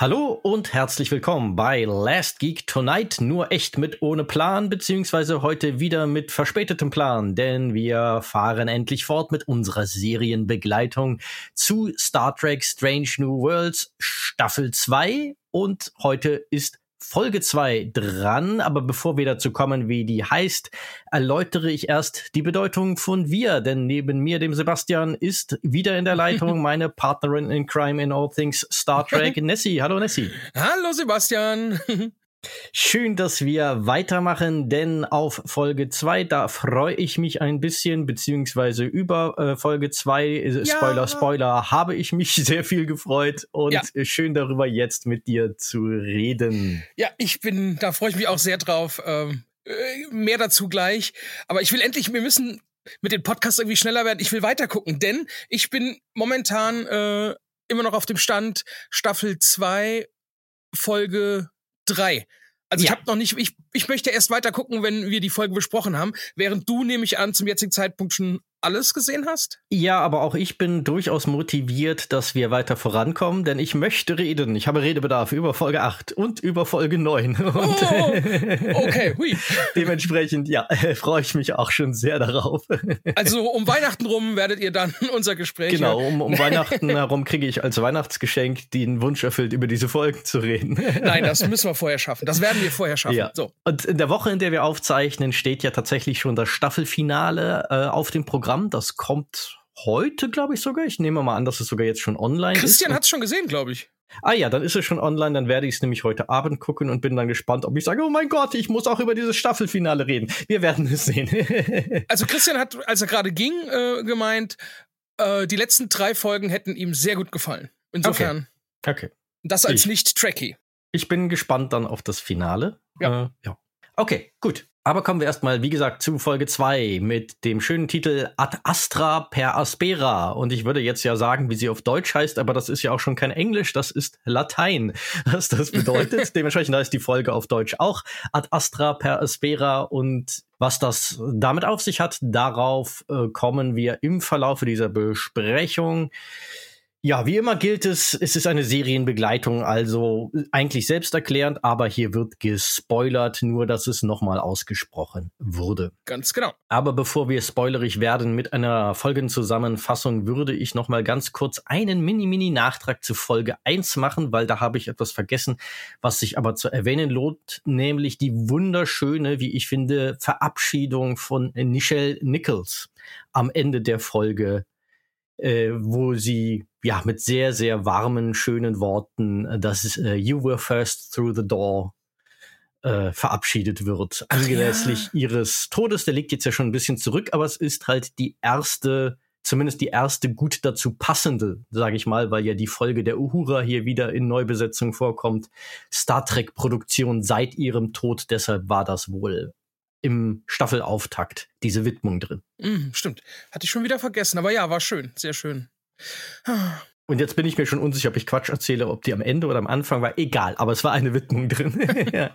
Hallo und herzlich willkommen bei Last Geek Tonight, nur echt mit ohne Plan, beziehungsweise heute wieder mit verspätetem Plan, denn wir fahren endlich fort mit unserer Serienbegleitung zu Star Trek Strange New Worlds Staffel 2 und heute ist Folge 2 dran, aber bevor wir dazu kommen, wie die heißt, erläutere ich erst die Bedeutung von wir, denn neben mir, dem Sebastian, ist wieder in der Leitung meine Partnerin in Crime in All Things Star Trek, Nessie. Hallo Nessie. Hallo Sebastian. Schön, dass wir weitermachen, denn auf Folge 2, da freue ich mich ein bisschen, beziehungsweise über äh, Folge 2, äh, ja. Spoiler, Spoiler, habe ich mich sehr viel gefreut und ja. schön darüber jetzt mit dir zu reden. Ja, ich bin, da freue ich mich auch sehr drauf. Ähm, äh, mehr dazu gleich. Aber ich will endlich, wir müssen mit den Podcasts irgendwie schneller werden. Ich will weiter gucken, denn ich bin momentan äh, immer noch auf dem Stand Staffel 2, Folge drei. Also ja. ich habe noch nicht, ich, ich möchte erst weiter gucken, wenn wir die Folge besprochen haben, während du nehme ich an zum jetzigen Zeitpunkt schon alles gesehen hast? Ja, aber auch ich bin durchaus motiviert, dass wir weiter vorankommen, denn ich möchte reden. Ich habe Redebedarf über Folge 8 und über Folge 9. Und oh, okay, hui. dementsprechend, ja, freue ich mich auch schon sehr darauf. Also um Weihnachten rum werdet ihr dann unser Gespräch. Genau, um, um Weihnachten herum kriege ich als Weihnachtsgeschenk den Wunsch erfüllt, über diese Folgen zu reden. Nein, das müssen wir vorher schaffen. Das werden wir vorher schaffen. Ja. So. Und in der Woche, in der wir aufzeichnen, steht ja tatsächlich schon das Staffelfinale äh, auf dem Programm. Programm. Das kommt heute, glaube ich sogar. Ich nehme mal an, dass es sogar jetzt schon online Christian ist. Christian hat es schon gesehen, glaube ich. Ah ja, dann ist es schon online, dann werde ich es nämlich heute Abend gucken und bin dann gespannt, ob ich sage, oh mein Gott, ich muss auch über dieses Staffelfinale reden. Wir werden es sehen. also Christian hat, als er gerade ging, äh, gemeint, äh, die letzten drei Folgen hätten ihm sehr gut gefallen. Insofern. Okay. okay. Das als nicht-Tracky. Ich bin gespannt dann auf das Finale. Ja. Äh, ja. Okay, gut. Aber kommen wir erstmal, wie gesagt, zu Folge 2 mit dem schönen Titel Ad Astra per Aspera. Und ich würde jetzt ja sagen, wie sie auf Deutsch heißt, aber das ist ja auch schon kein Englisch, das ist Latein, was das bedeutet. Dementsprechend ist die Folge auf Deutsch auch Ad Astra per Aspera. Und was das damit auf sich hat, darauf äh, kommen wir im Verlauf dieser Besprechung. Ja, wie immer gilt es, es ist eine Serienbegleitung, also eigentlich selbsterklärend, aber hier wird gespoilert, nur dass es nochmal ausgesprochen wurde. Ganz genau. Aber bevor wir spoilerig werden mit einer Folgenzusammenfassung, würde ich nochmal ganz kurz einen Mini-Mini-Nachtrag zu Folge 1 machen, weil da habe ich etwas vergessen, was sich aber zu erwähnen lohnt, nämlich die wunderschöne, wie ich finde, Verabschiedung von Nichelle Nichols am Ende der Folge äh, wo sie ja mit sehr, sehr warmen, schönen Worten, äh, dass äh, You were first through the door äh, verabschiedet wird. Anlässlich ja. ihres Todes, der liegt jetzt ja schon ein bisschen zurück, aber es ist halt die erste, zumindest die erste gut dazu passende, sage ich mal, weil ja die Folge der Uhura hier wieder in Neubesetzung vorkommt. Star Trek Produktion seit ihrem Tod, deshalb war das wohl im Staffelauftakt diese Widmung drin. Mm, stimmt. Hatte ich schon wieder vergessen, aber ja, war schön, sehr schön. Und jetzt bin ich mir schon unsicher, ob ich Quatsch erzähle, ob die am Ende oder am Anfang war. Egal, aber es war eine Widmung drin. ja.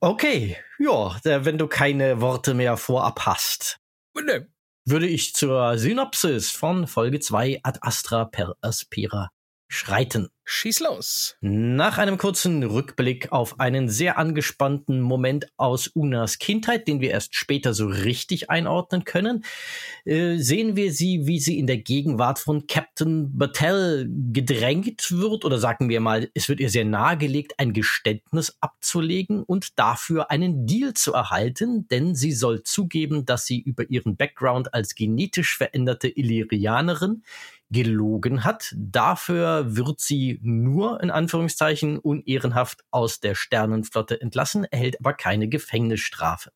Okay, ja, wenn du keine Worte mehr vorab hast, nee. würde ich zur Synopsis von Folge 2 Ad Astra per Aspera schreiten. Schieß los. Nach einem kurzen Rückblick auf einen sehr angespannten Moment aus Unas Kindheit, den wir erst später so richtig einordnen können, äh, sehen wir sie, wie sie in der Gegenwart von Captain Battelle gedrängt wird, oder sagen wir mal, es wird ihr sehr nahegelegt, ein Geständnis abzulegen und dafür einen Deal zu erhalten, denn sie soll zugeben, dass sie über ihren Background als genetisch veränderte Illyrianerin gelogen hat. Dafür wird sie nur in Anführungszeichen unehrenhaft aus der Sternenflotte entlassen, erhält aber keine Gefängnisstrafe.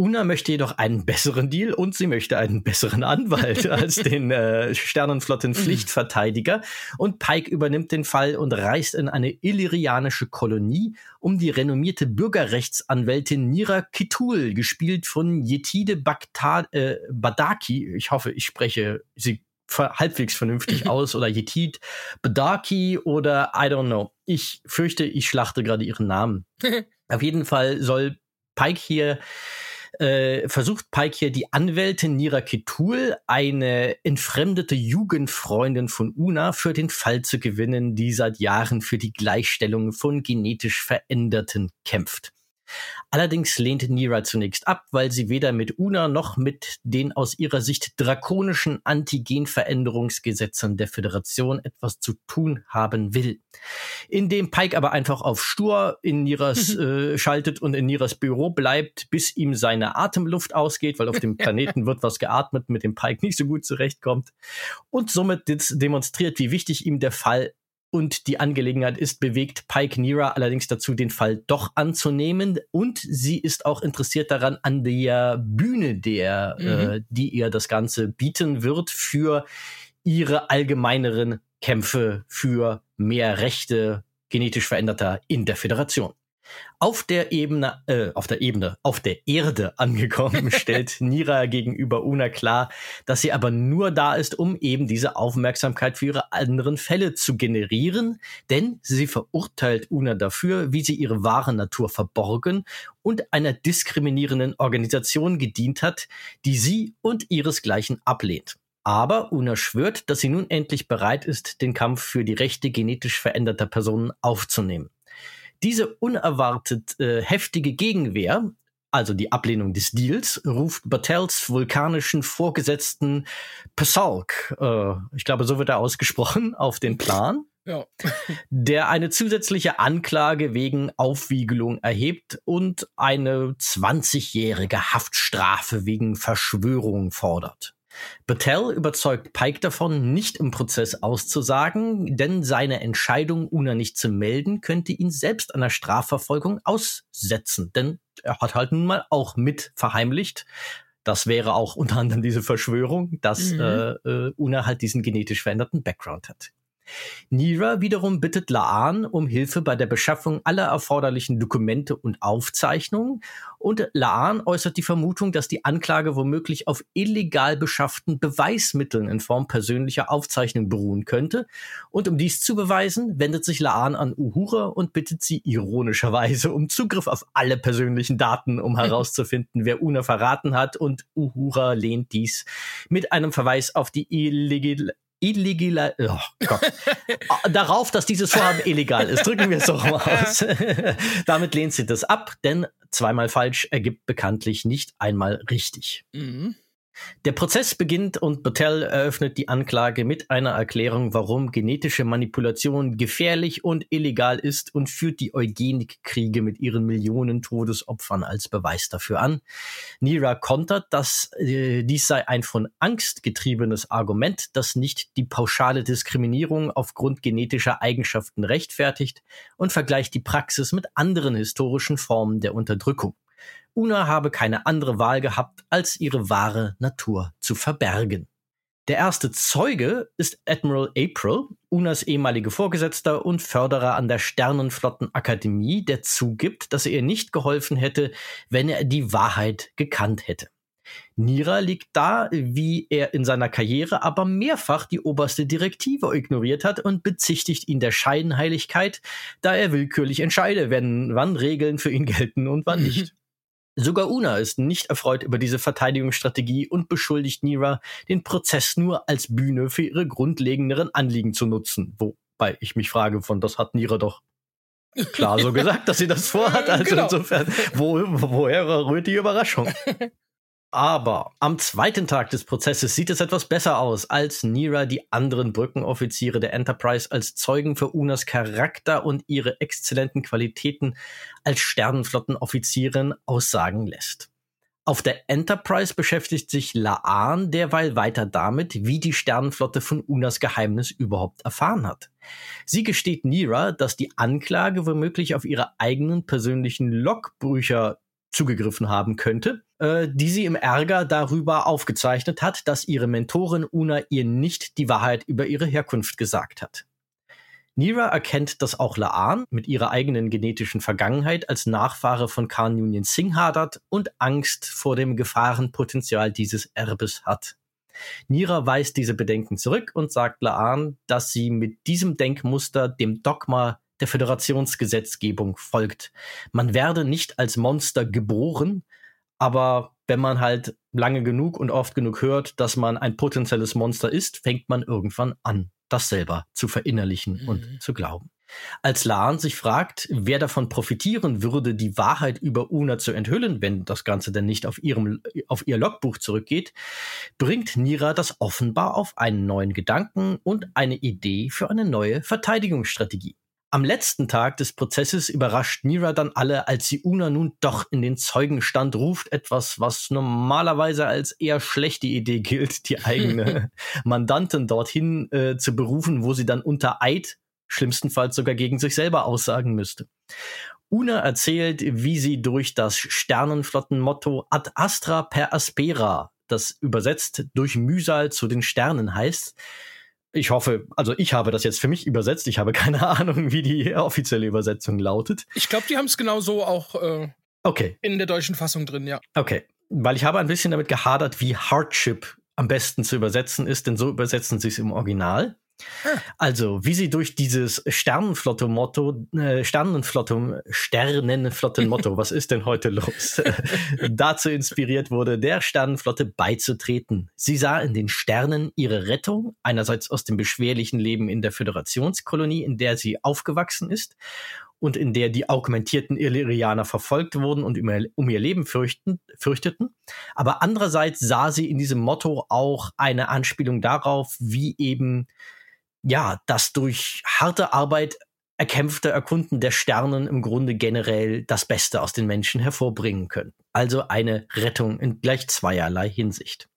Una möchte jedoch einen besseren Deal und sie möchte einen besseren Anwalt als den äh, Sternenflotten-Pflichtverteidiger. Und Pike übernimmt den Fall und reist in eine illyrianische Kolonie, um die renommierte Bürgerrechtsanwältin Nira Kitul, gespielt von Yetide Bagta äh, Badaki, ich hoffe, ich spreche sie halbwegs vernünftig aus oder Yetit Bedaki oder I don't know. Ich fürchte, ich schlachte gerade ihren Namen. Auf jeden Fall soll Pike hier äh, versucht Pike hier die Anwältin Nira Ketul, eine entfremdete Jugendfreundin von Una, für den Fall zu gewinnen, die seit Jahren für die Gleichstellung von genetisch Veränderten kämpft. Allerdings lehnt Nira zunächst ab, weil sie weder mit Una noch mit den aus ihrer Sicht drakonischen Antigenveränderungsgesetzen der Föderation etwas zu tun haben will. Indem Pike aber einfach auf Stur in Niras äh, schaltet und in Niras Büro bleibt, bis ihm seine Atemluft ausgeht, weil auf dem Planeten wird was geatmet, mit dem Pike nicht so gut zurechtkommt und somit demonstriert, wie wichtig ihm der Fall und die Angelegenheit ist, bewegt Pike Nira allerdings dazu, den Fall doch anzunehmen. Und sie ist auch interessiert daran, an der Bühne, der, mhm. äh, die ihr das Ganze bieten wird, für ihre allgemeineren Kämpfe für mehr Rechte genetisch veränderter in der Föderation. Auf der Ebene, äh, auf der Ebene, auf der Erde angekommen, stellt Nira gegenüber Una klar, dass sie aber nur da ist, um eben diese Aufmerksamkeit für ihre anderen Fälle zu generieren, denn sie verurteilt Una dafür, wie sie ihre wahre Natur verborgen und einer diskriminierenden Organisation gedient hat, die sie und ihresgleichen ablehnt. Aber Una schwört, dass sie nun endlich bereit ist, den Kampf für die Rechte genetisch veränderter Personen aufzunehmen. Diese unerwartet äh, heftige Gegenwehr, also die Ablehnung des Deals, ruft Battels vulkanischen Vorgesetzten Pesalk, äh, ich glaube, so wird er ausgesprochen, auf den Plan. Ja. der eine zusätzliche Anklage wegen Aufwiegelung erhebt und eine 20-jährige Haftstrafe wegen Verschwörung fordert. Battelle überzeugt Pike davon, nicht im Prozess auszusagen, denn seine Entscheidung, Una nicht zu melden, könnte ihn selbst einer Strafverfolgung aussetzen, denn er hat halt nun mal auch mit verheimlicht. Das wäre auch unter anderem diese Verschwörung, dass mhm. äh, äh Una halt diesen genetisch veränderten Background hat. Nira wiederum bittet Laan um Hilfe bei der Beschaffung aller erforderlichen Dokumente und Aufzeichnungen und Laan äußert die Vermutung, dass die Anklage womöglich auf illegal beschafften Beweismitteln in Form persönlicher Aufzeichnungen beruhen könnte. Und um dies zu beweisen, wendet sich Laan an Uhura und bittet sie ironischerweise um Zugriff auf alle persönlichen Daten, um herauszufinden, wer Una verraten hat. Und Uhura lehnt dies mit einem Verweis auf die illegal illegal, oh ah, darauf, dass dieses Vorhaben illegal ist. Drücken wir es doch mal aus. Damit lehnt sie das ab, denn zweimal falsch ergibt bekanntlich nicht einmal richtig. Mhm. Der Prozess beginnt und Battelle eröffnet die Anklage mit einer Erklärung, warum genetische Manipulation gefährlich und illegal ist und führt die Eugenikkriege mit ihren Millionen Todesopfern als Beweis dafür an. Nira kontert, dass äh, dies sei ein von Angst getriebenes Argument, das nicht die pauschale Diskriminierung aufgrund genetischer Eigenschaften rechtfertigt und vergleicht die Praxis mit anderen historischen Formen der Unterdrückung. Una habe keine andere Wahl gehabt, als ihre wahre Natur zu verbergen. Der erste Zeuge ist Admiral April, Unas ehemalige Vorgesetzter und Förderer an der Sternenflottenakademie, der zugibt, dass er ihr nicht geholfen hätte, wenn er die Wahrheit gekannt hätte. Nira liegt da, wie er in seiner Karriere aber mehrfach die oberste Direktive ignoriert hat und bezichtigt ihn der Scheinheiligkeit, da er willkürlich entscheide, wenn, wann Regeln für ihn gelten und wann nicht. Sogar Una ist nicht erfreut über diese Verteidigungsstrategie und beschuldigt Nira, den Prozess nur als Bühne für ihre grundlegenderen Anliegen zu nutzen. Wobei ich mich frage, von das hat Nira doch klar so gesagt, dass sie das vorhat. Also genau. insofern, wo, woher rührt die Überraschung? Aber am zweiten Tag des Prozesses sieht es etwas besser aus, als Nira die anderen Brückenoffiziere der Enterprise als Zeugen für Unas Charakter und ihre exzellenten Qualitäten als Sternenflottenoffizierin aussagen lässt. Auf der Enterprise beschäftigt sich Laan derweil weiter damit, wie die Sternenflotte von Unas Geheimnis überhaupt erfahren hat. Sie gesteht Nira, dass die Anklage womöglich auf ihre eigenen persönlichen Logbücher zugegriffen haben könnte, äh, die sie im Ärger darüber aufgezeichnet hat, dass ihre Mentorin Una ihr nicht die Wahrheit über ihre Herkunft gesagt hat. Nira erkennt, dass auch Laan mit ihrer eigenen genetischen Vergangenheit als Nachfahre von Khan Union Singh hadert und Angst vor dem Gefahrenpotenzial dieses Erbes hat. Nira weist diese Bedenken zurück und sagt Laan, dass sie mit diesem Denkmuster dem Dogma der Föderationsgesetzgebung folgt. Man werde nicht als Monster geboren, aber wenn man halt lange genug und oft genug hört, dass man ein potenzielles Monster ist, fängt man irgendwann an, das selber zu verinnerlichen mhm. und zu glauben. Als Lahn sich fragt, wer davon profitieren würde, die Wahrheit über Una zu enthüllen, wenn das Ganze denn nicht auf, ihrem, auf ihr Logbuch zurückgeht, bringt Nira das offenbar auf einen neuen Gedanken und eine Idee für eine neue Verteidigungsstrategie. Am letzten Tag des Prozesses überrascht Nira dann alle, als sie Una nun doch in den Zeugenstand ruft, etwas, was normalerweise als eher schlechte Idee gilt, die eigene Mandantin dorthin äh, zu berufen, wo sie dann unter Eid schlimmstenfalls sogar gegen sich selber aussagen müsste. Una erzählt, wie sie durch das Sternenflottenmotto Ad Astra per Aspera, das übersetzt durch Mühsal zu den Sternen heißt, ich hoffe, also ich habe das jetzt für mich übersetzt. Ich habe keine Ahnung, wie die offizielle Übersetzung lautet. Ich glaube, die haben es genau so auch äh, okay. in der deutschen Fassung drin, ja. Okay, weil ich habe ein bisschen damit gehadert, wie Hardship am besten zu übersetzen ist, denn so übersetzen sie es im Original. Also, wie sie durch dieses Sternenflotte-Motto, äh, Sternenflotte, Sternenflotten-Motto, was ist denn heute los? dazu inspiriert wurde, der Sternenflotte beizutreten. Sie sah in den Sternen ihre Rettung, einerseits aus dem beschwerlichen Leben in der Föderationskolonie, in der sie aufgewachsen ist, und in der die augmentierten Illyrianer verfolgt wurden und um ihr Leben fürchten, fürchteten. Aber andererseits sah sie in diesem Motto auch eine Anspielung darauf, wie eben ja, das durch harte Arbeit erkämpfte Erkunden der Sternen im Grunde generell das Beste aus den Menschen hervorbringen können. Also eine Rettung in gleich zweierlei Hinsicht.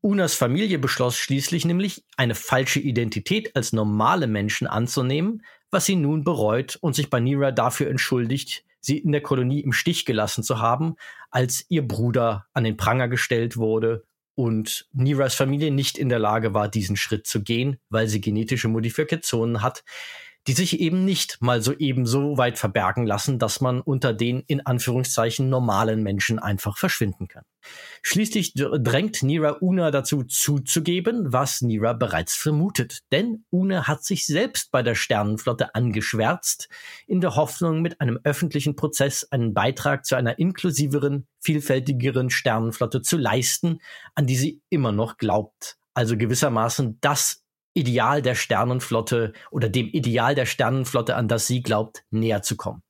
Unas Familie beschloss schließlich nämlich, eine falsche Identität als normale Menschen anzunehmen, was sie nun bereut und sich bei Nira dafür entschuldigt, sie in der Kolonie im Stich gelassen zu haben, als ihr Bruder an den Pranger gestellt wurde und Niras Familie nicht in der Lage war, diesen Schritt zu gehen, weil sie genetische Modifikationen hat, die sich eben nicht mal so eben so weit verbergen lassen, dass man unter den in Anführungszeichen normalen Menschen einfach verschwinden kann. Schließlich drängt Nira Una dazu zuzugeben, was Nira bereits vermutet. Denn Una hat sich selbst bei der Sternenflotte angeschwärzt, in der Hoffnung, mit einem öffentlichen Prozess einen Beitrag zu einer inklusiveren, vielfältigeren Sternenflotte zu leisten, an die sie immer noch glaubt. Also gewissermaßen das Ideal der Sternenflotte oder dem Ideal der Sternenflotte, an das sie glaubt, näher zu kommen.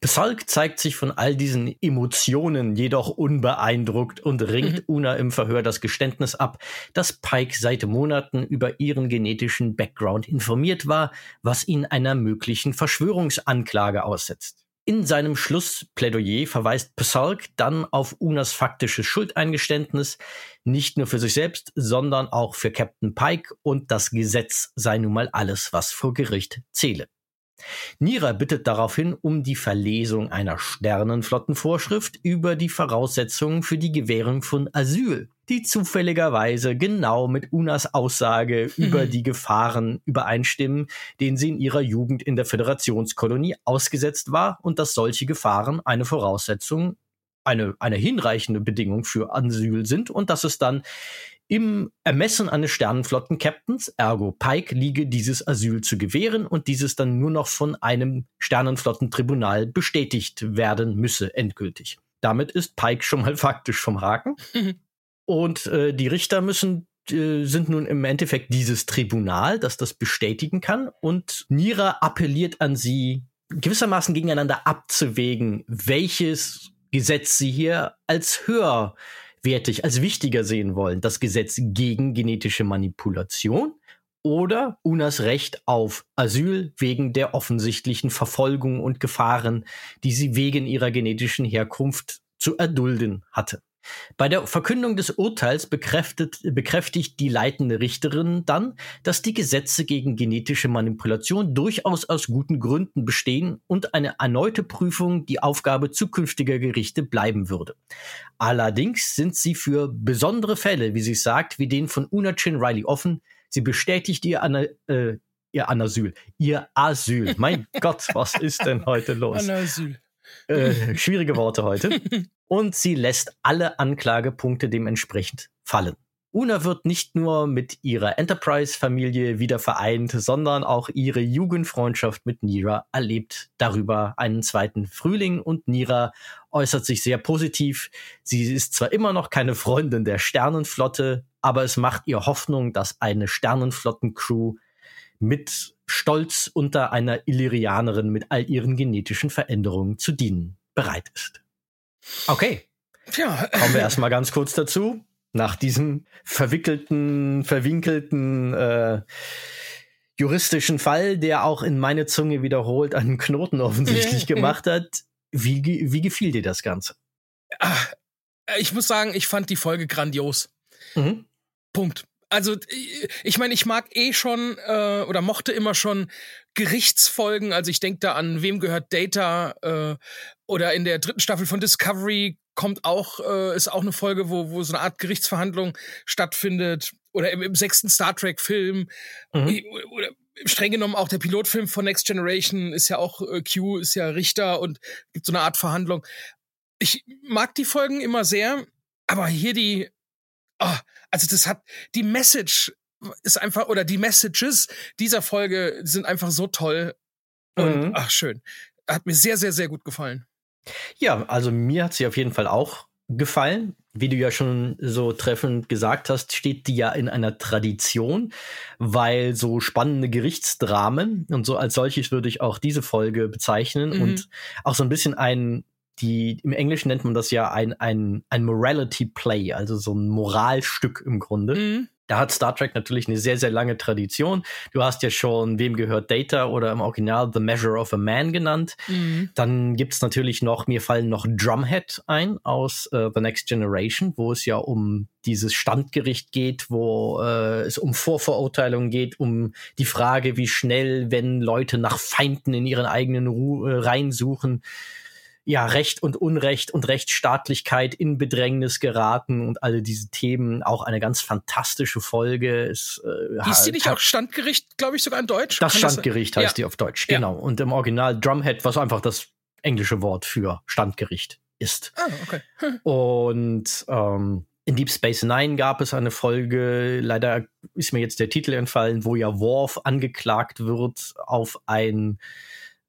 Besalk zeigt sich von all diesen Emotionen jedoch unbeeindruckt und ringt mhm. Una im Verhör das Geständnis ab, dass Pike seit Monaten über ihren genetischen Background informiert war, was ihn einer möglichen Verschwörungsanklage aussetzt. In seinem Schlussplädoyer verweist Pesalk dann auf Unas faktisches Schuldeingeständnis, nicht nur für sich selbst, sondern auch für Captain Pike und das Gesetz sei nun mal alles, was vor Gericht zähle. Nira bittet daraufhin um die Verlesung einer Sternenflottenvorschrift über die Voraussetzungen für die Gewährung von Asyl, die zufälligerweise genau mit Unas Aussage über die Gefahren übereinstimmen, denen sie in ihrer Jugend in der Föderationskolonie ausgesetzt war und dass solche Gefahren eine Voraussetzung eine, eine hinreichende Bedingung für Asyl sind und dass es dann im Ermessen eines Sternenflotten-Captains, ergo Pike, liege dieses Asyl zu gewähren und dieses dann nur noch von einem Sternenflottentribunal bestätigt werden müsse, endgültig. Damit ist Pike schon mal faktisch vom Haken. und äh, die Richter müssen äh, sind nun im Endeffekt dieses Tribunal, das das bestätigen kann. Und Nira appelliert an sie, gewissermaßen gegeneinander abzuwägen, welches Gesetz sie hier als höher wertig, als wichtiger sehen wollen. Das Gesetz gegen genetische Manipulation oder Unas Recht auf Asyl wegen der offensichtlichen Verfolgung und Gefahren, die sie wegen ihrer genetischen Herkunft zu erdulden hatte. Bei der Verkündung des Urteils bekräftigt die leitende Richterin dann, dass die Gesetze gegen genetische Manipulation durchaus aus guten Gründen bestehen und eine erneute Prüfung die Aufgabe zukünftiger Gerichte bleiben würde. Allerdings sind sie für besondere Fälle, wie sie sagt, wie den von Una Chin Riley offen. Sie bestätigt ihr, Ana, äh, ihr Anasyl, ihr Asyl. Mein Gott, was ist denn heute los? Anasyl. Äh, schwierige Worte heute. Und sie lässt alle Anklagepunkte dementsprechend fallen. Una wird nicht nur mit ihrer Enterprise-Familie wieder vereint, sondern auch ihre Jugendfreundschaft mit Nira erlebt darüber einen zweiten Frühling und Nira äußert sich sehr positiv. Sie ist zwar immer noch keine Freundin der Sternenflotte, aber es macht ihr Hoffnung, dass eine Sternenflotten-Crew mit Stolz unter einer Illyrianerin mit all ihren genetischen Veränderungen zu dienen bereit ist. Okay. Ja. Kommen wir erstmal ganz kurz dazu nach diesem verwickelten, verwinkelten äh, juristischen Fall, der auch in meine Zunge wiederholt einen Knoten offensichtlich gemacht hat. Wie, wie gefiel dir das Ganze? Ach, ich muss sagen, ich fand die Folge grandios. Mhm. Punkt. Also ich meine, ich mag eh schon äh, oder mochte immer schon Gerichtsfolgen. Also ich denke da an Wem gehört Data äh, oder in der dritten Staffel von Discovery kommt auch, äh, ist auch eine Folge, wo, wo so eine Art Gerichtsverhandlung stattfindet. Oder im, im sechsten Star Trek-Film. Mhm. Oder streng genommen auch der Pilotfilm von Next Generation ist ja auch, äh, Q ist ja Richter und gibt so eine Art Verhandlung. Ich mag die Folgen immer sehr, aber hier die, oh, also das hat, die Message ist einfach, oder die Messages dieser Folge sind einfach so toll. Und mhm. ach, schön. Hat mir sehr, sehr, sehr gut gefallen. Ja, also mir hat sie auf jeden Fall auch gefallen. Wie du ja schon so treffend gesagt hast, steht die ja in einer Tradition, weil so spannende Gerichtsdramen und so als solches würde ich auch diese Folge bezeichnen mhm. und auch so ein bisschen ein die im Englischen nennt man das ja ein ein ein Morality Play, also so ein Moralstück im Grunde. Mhm. Da hat Star Trek natürlich eine sehr, sehr lange Tradition. Du hast ja schon, wem gehört Data oder im Original The Measure of a Man genannt. Mhm. Dann gibt's natürlich noch, mir fallen noch Drumhead ein aus uh, The Next Generation, wo es ja um dieses Standgericht geht, wo äh, es um Vorverurteilungen geht, um die Frage, wie schnell, wenn Leute nach Feinden in ihren eigenen Ru äh, Reihen suchen, ja, Recht und Unrecht und Rechtsstaatlichkeit in Bedrängnis geraten und alle diese Themen. Auch eine ganz fantastische Folge. Es, äh, Hieß die nicht auch Standgericht, glaube ich, sogar in Deutsch? Das Kann Standgericht das heißt ja. die auf Deutsch, genau. Ja. Und im Original Drumhead, was einfach das englische Wort für Standgericht ist. Ah, okay. Hm. Und ähm, in Deep Space Nine gab es eine Folge, leider ist mir jetzt der Titel entfallen, wo ja Worf angeklagt wird auf ein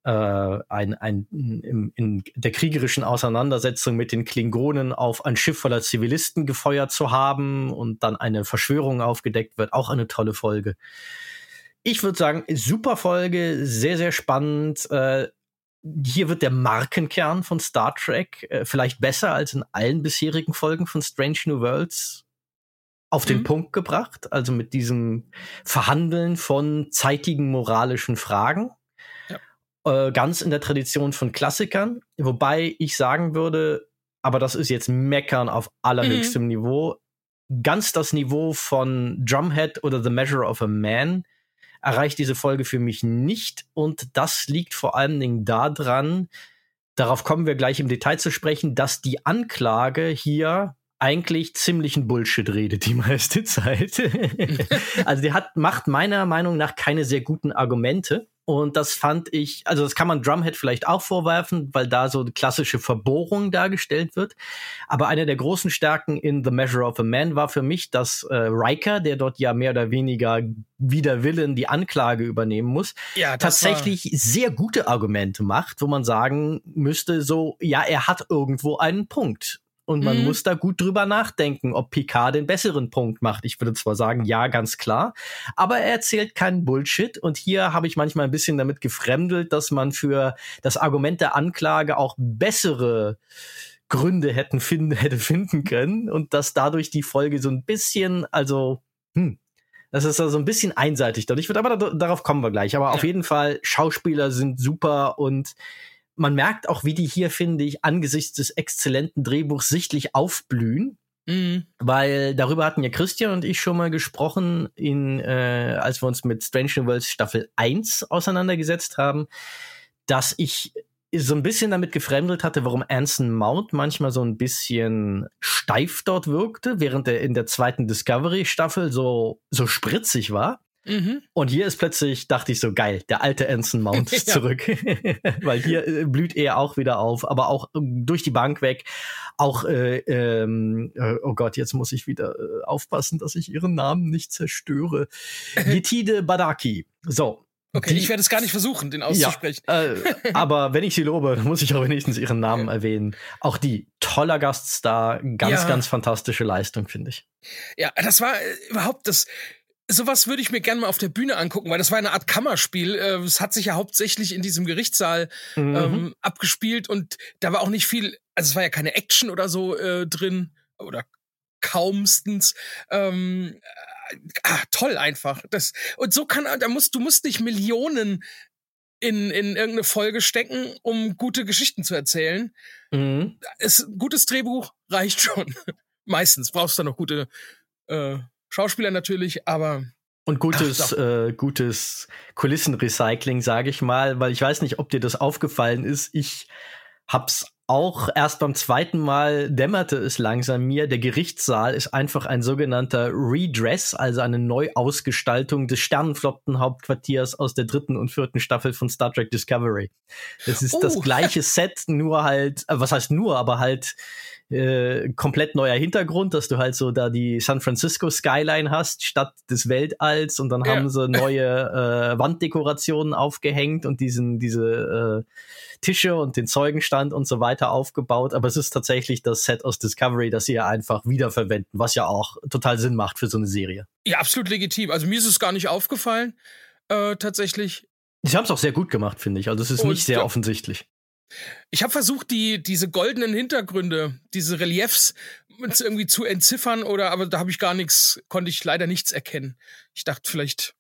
äh, ein, ein, in, in der kriegerischen Auseinandersetzung mit den Klingonen auf ein Schiff voller Zivilisten gefeuert zu haben und dann eine Verschwörung aufgedeckt wird. Auch eine tolle Folge. Ich würde sagen, super Folge, sehr, sehr spannend. Äh, hier wird der Markenkern von Star Trek äh, vielleicht besser als in allen bisherigen Folgen von Strange New Worlds auf den mhm. Punkt gebracht, also mit diesem Verhandeln von zeitigen moralischen Fragen. Äh, ganz in der Tradition von Klassikern, wobei ich sagen würde, aber das ist jetzt Meckern auf allerhöchstem mhm. Niveau, ganz das Niveau von Drumhead oder The Measure of a Man erreicht diese Folge für mich nicht und das liegt vor allen Dingen daran, darauf kommen wir gleich im Detail zu sprechen, dass die Anklage hier eigentlich ziemlichen Bullshit redet die meiste Zeit. also die hat, macht meiner Meinung nach keine sehr guten Argumente. Und das fand ich, also das kann man Drumhead vielleicht auch vorwerfen, weil da so eine klassische Verbohrung dargestellt wird. Aber eine der großen Stärken in The Measure of a Man war für mich, dass äh, Riker, der dort ja mehr oder weniger wider Willen die Anklage übernehmen muss, ja, tatsächlich sehr gute Argumente macht, wo man sagen müsste, so, ja, er hat irgendwo einen Punkt. Und man mhm. muss da gut drüber nachdenken, ob Picard den besseren Punkt macht. Ich würde zwar sagen, ja, ganz klar, aber er erzählt keinen Bullshit. Und hier habe ich manchmal ein bisschen damit gefremdelt, dass man für das Argument der Anklage auch bessere Gründe hätten finden, hätte finden können und dass dadurch die Folge so ein bisschen, also, hm, das ist also ein bisschen einseitig dort. Ich würde aber da, darauf kommen wir gleich. Aber ja. auf jeden Fall, Schauspieler sind super und man merkt auch, wie die hier, finde ich, angesichts des exzellenten Drehbuchs sichtlich aufblühen. Mhm. Weil darüber hatten ja Christian und ich schon mal gesprochen, in, äh, als wir uns mit Strange New Worlds Staffel 1 auseinandergesetzt haben, dass ich so ein bisschen damit gefremdelt hatte, warum Anson Mount manchmal so ein bisschen steif dort wirkte, während er in der zweiten Discovery-Staffel so, so spritzig war. Mhm. Und hier ist plötzlich, dachte ich so, geil, der alte Anson Mount ist zurück. Weil hier äh, blüht er auch wieder auf, aber auch äh, durch die Bank weg. Auch, äh, ähm, äh, oh Gott, jetzt muss ich wieder aufpassen, dass ich ihren Namen nicht zerstöre. Yetide Badaki. So, Okay, die, ich werde es gar nicht versuchen, den auszusprechen. Ja, äh, aber wenn ich sie lobe, dann muss ich auch wenigstens ihren Namen ja. erwähnen. Auch die toller Gaststar, ganz, ja. ganz fantastische Leistung, finde ich. Ja, das war äh, überhaupt das. Sowas würde ich mir gerne mal auf der Bühne angucken, weil das war eine Art Kammerspiel. Äh, es hat sich ja hauptsächlich in diesem Gerichtssaal mhm. ähm, abgespielt und da war auch nicht viel, also es war ja keine Action oder so äh, drin oder kaumstens. Ähm, ah, toll einfach. Das, und so kann, da musst, du musst nicht Millionen in, in irgendeine Folge stecken, um gute Geschichten zu erzählen. Mhm. Es, gutes Drehbuch reicht schon. Meistens brauchst du noch gute äh, Schauspieler natürlich, aber und gutes, Ach, äh, gutes Kulissenrecycling, sage ich mal, weil ich weiß nicht, ob dir das aufgefallen ist. Ich hab's auch erst beim zweiten Mal dämmerte es langsam mir, der Gerichtssaal ist einfach ein sogenannter Redress, also eine Neuausgestaltung des Sternenflottenhauptquartiers aus der dritten und vierten Staffel von Star Trek Discovery. Es ist oh. das gleiche Set, nur halt, äh, was heißt nur, aber halt äh, komplett neuer Hintergrund, dass du halt so da die San Francisco Skyline hast, statt des Weltalls und dann ja. haben sie neue äh, Wanddekorationen aufgehängt und diesen, diese äh, Tische und den Zeugenstand und so weiter aufgebaut, aber es ist tatsächlich das Set aus Discovery, das sie ja einfach wiederverwenden, was ja auch total Sinn macht für so eine Serie. Ja, absolut legitim. Also mir ist es gar nicht aufgefallen, äh, tatsächlich. Sie haben es auch sehr gut gemacht, finde ich. Also es ist und nicht sehr offensichtlich. Ich habe versucht, die diese goldenen Hintergründe, diese Reliefs irgendwie zu entziffern oder aber da habe ich gar nichts, konnte ich leider nichts erkennen. Ich dachte vielleicht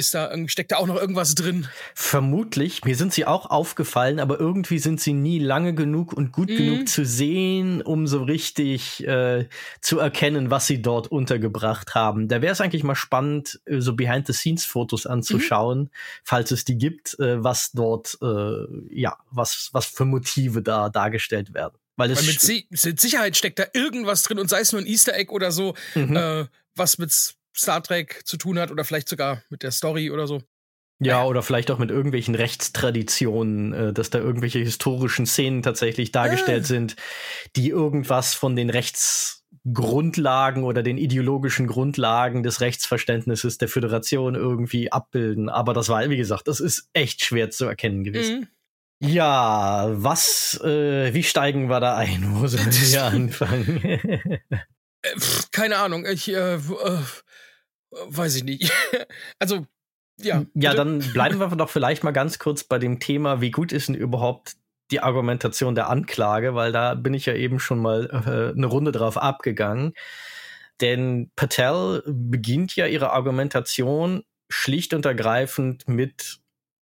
ist da steckt da auch noch irgendwas drin? Vermutlich. Mir sind sie auch aufgefallen, aber irgendwie sind sie nie lange genug und gut mhm. genug zu sehen, um so richtig äh, zu erkennen, was sie dort untergebracht haben. Da wäre es eigentlich mal spannend, äh, so Behind-the-Scenes-Fotos anzuschauen, mhm. falls es die gibt, äh, was dort, äh, ja, was, was für Motive da dargestellt werden. Weil, es Weil mit, mit, Sicherheit steckt da irgendwas drin und sei es nur ein Easter Egg oder so, mhm. äh, was mit Star Trek zu tun hat oder vielleicht sogar mit der Story oder so. Ja, oder vielleicht auch mit irgendwelchen Rechtstraditionen, äh, dass da irgendwelche historischen Szenen tatsächlich dargestellt ah. sind, die irgendwas von den Rechtsgrundlagen oder den ideologischen Grundlagen des Rechtsverständnisses der Föderation irgendwie abbilden. Aber das war, wie gesagt, das ist echt schwer zu erkennen gewesen. Mhm. Ja, was, äh, wie steigen wir da ein? Wo sollen wir anfangen? Äh, keine Ahnung, ich, äh, äh, weiß ich nicht. also, ja. Ja, dann bleiben wir doch vielleicht mal ganz kurz bei dem Thema, wie gut ist denn überhaupt die Argumentation der Anklage, weil da bin ich ja eben schon mal äh, eine Runde drauf abgegangen. Denn Patel beginnt ja ihre Argumentation schlicht und ergreifend mit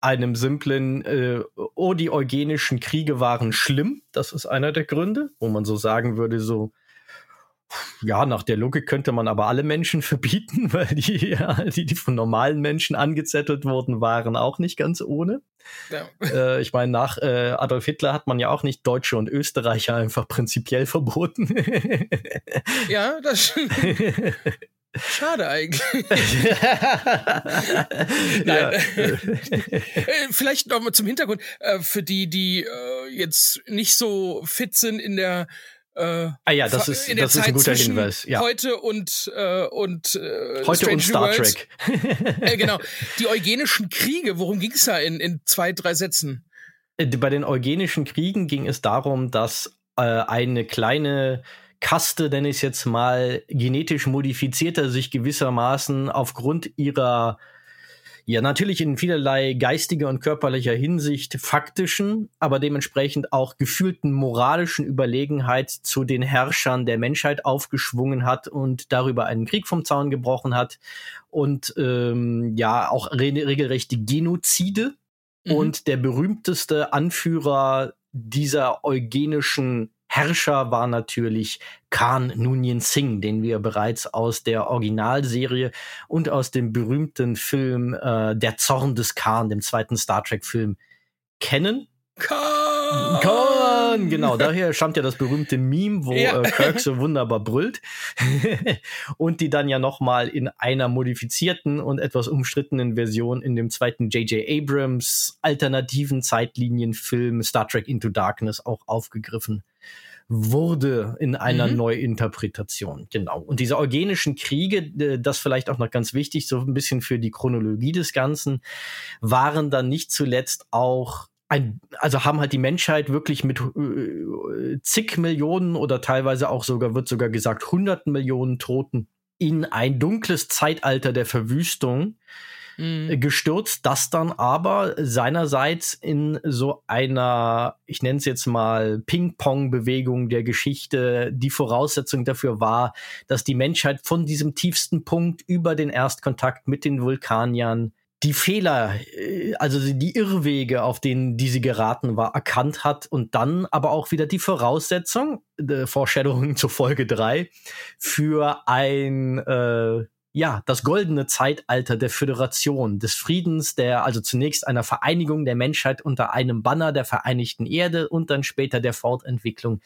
einem simplen, äh, oh, die eugenischen Kriege waren schlimm. Das ist einer der Gründe, wo man so sagen würde, so, ja, nach der Logik könnte man aber alle Menschen verbieten, weil die, ja, die, die von normalen Menschen angezettelt wurden, waren auch nicht ganz ohne. Ja. Äh, ich meine, nach äh, Adolf Hitler hat man ja auch nicht Deutsche und Österreicher einfach prinzipiell verboten. ja, das stimmt. Schade eigentlich. Nein. Äh, vielleicht noch mal zum Hintergrund. Äh, für die, die jetzt nicht so fit sind in der äh, ah ja, das ist, das Zeit ist ein guter Hinweis. Ja. Heute und äh, und äh, heute Strange und Star Worlds. Trek. äh, genau. Die eugenischen Kriege. Worum ging es da in in zwei drei Sätzen? Äh, bei den eugenischen Kriegen ging es darum, dass äh, eine kleine Kaste, nenne ich es jetzt mal, genetisch modifizierter sich gewissermaßen aufgrund ihrer ja, natürlich in vielerlei geistiger und körperlicher Hinsicht faktischen, aber dementsprechend auch gefühlten moralischen Überlegenheit zu den Herrschern der Menschheit aufgeschwungen hat und darüber einen Krieg vom Zaun gebrochen hat und ähm, ja auch re regelrechte Genozide. Mhm. Und der berühmteste Anführer dieser eugenischen Herrscher war natürlich Khan Noonien Singh, den wir bereits aus der Originalserie und aus dem berühmten Film äh, Der Zorn des Khan, dem zweiten Star Trek-Film, kennen. Khan! Khan! Genau, daher stammt ja das berühmte Meme, wo ja. äh, Kirk so wunderbar brüllt. und die dann ja nochmal in einer modifizierten und etwas umstrittenen Version in dem zweiten J.J. Abrams alternativen Zeitlinienfilm Star Trek Into Darkness auch aufgegriffen wurde in einer mhm. Neuinterpretation. Genau. Und diese eugenischen Kriege, äh, das vielleicht auch noch ganz wichtig, so ein bisschen für die Chronologie des Ganzen, waren dann nicht zuletzt auch ein, also haben halt die Menschheit wirklich mit äh, zig Millionen oder teilweise auch sogar, wird sogar gesagt, hunderten Millionen Toten in ein dunkles Zeitalter der Verwüstung mhm. gestürzt, das dann aber seinerseits in so einer, ich nenne es jetzt mal Ping-Pong-Bewegung der Geschichte die Voraussetzung dafür war, dass die Menschheit von diesem tiefsten Punkt über den Erstkontakt mit den Vulkaniern die Fehler, äh, also die Irrwege, auf denen diese geraten war, erkannt hat und dann aber auch wieder die Voraussetzung, äh, Foreshadowing zur Folge drei für ein äh, ja, das goldene Zeitalter der Föderation, des Friedens, der, also zunächst einer Vereinigung der Menschheit unter einem Banner der Vereinigten Erde und dann später der Fortentwicklung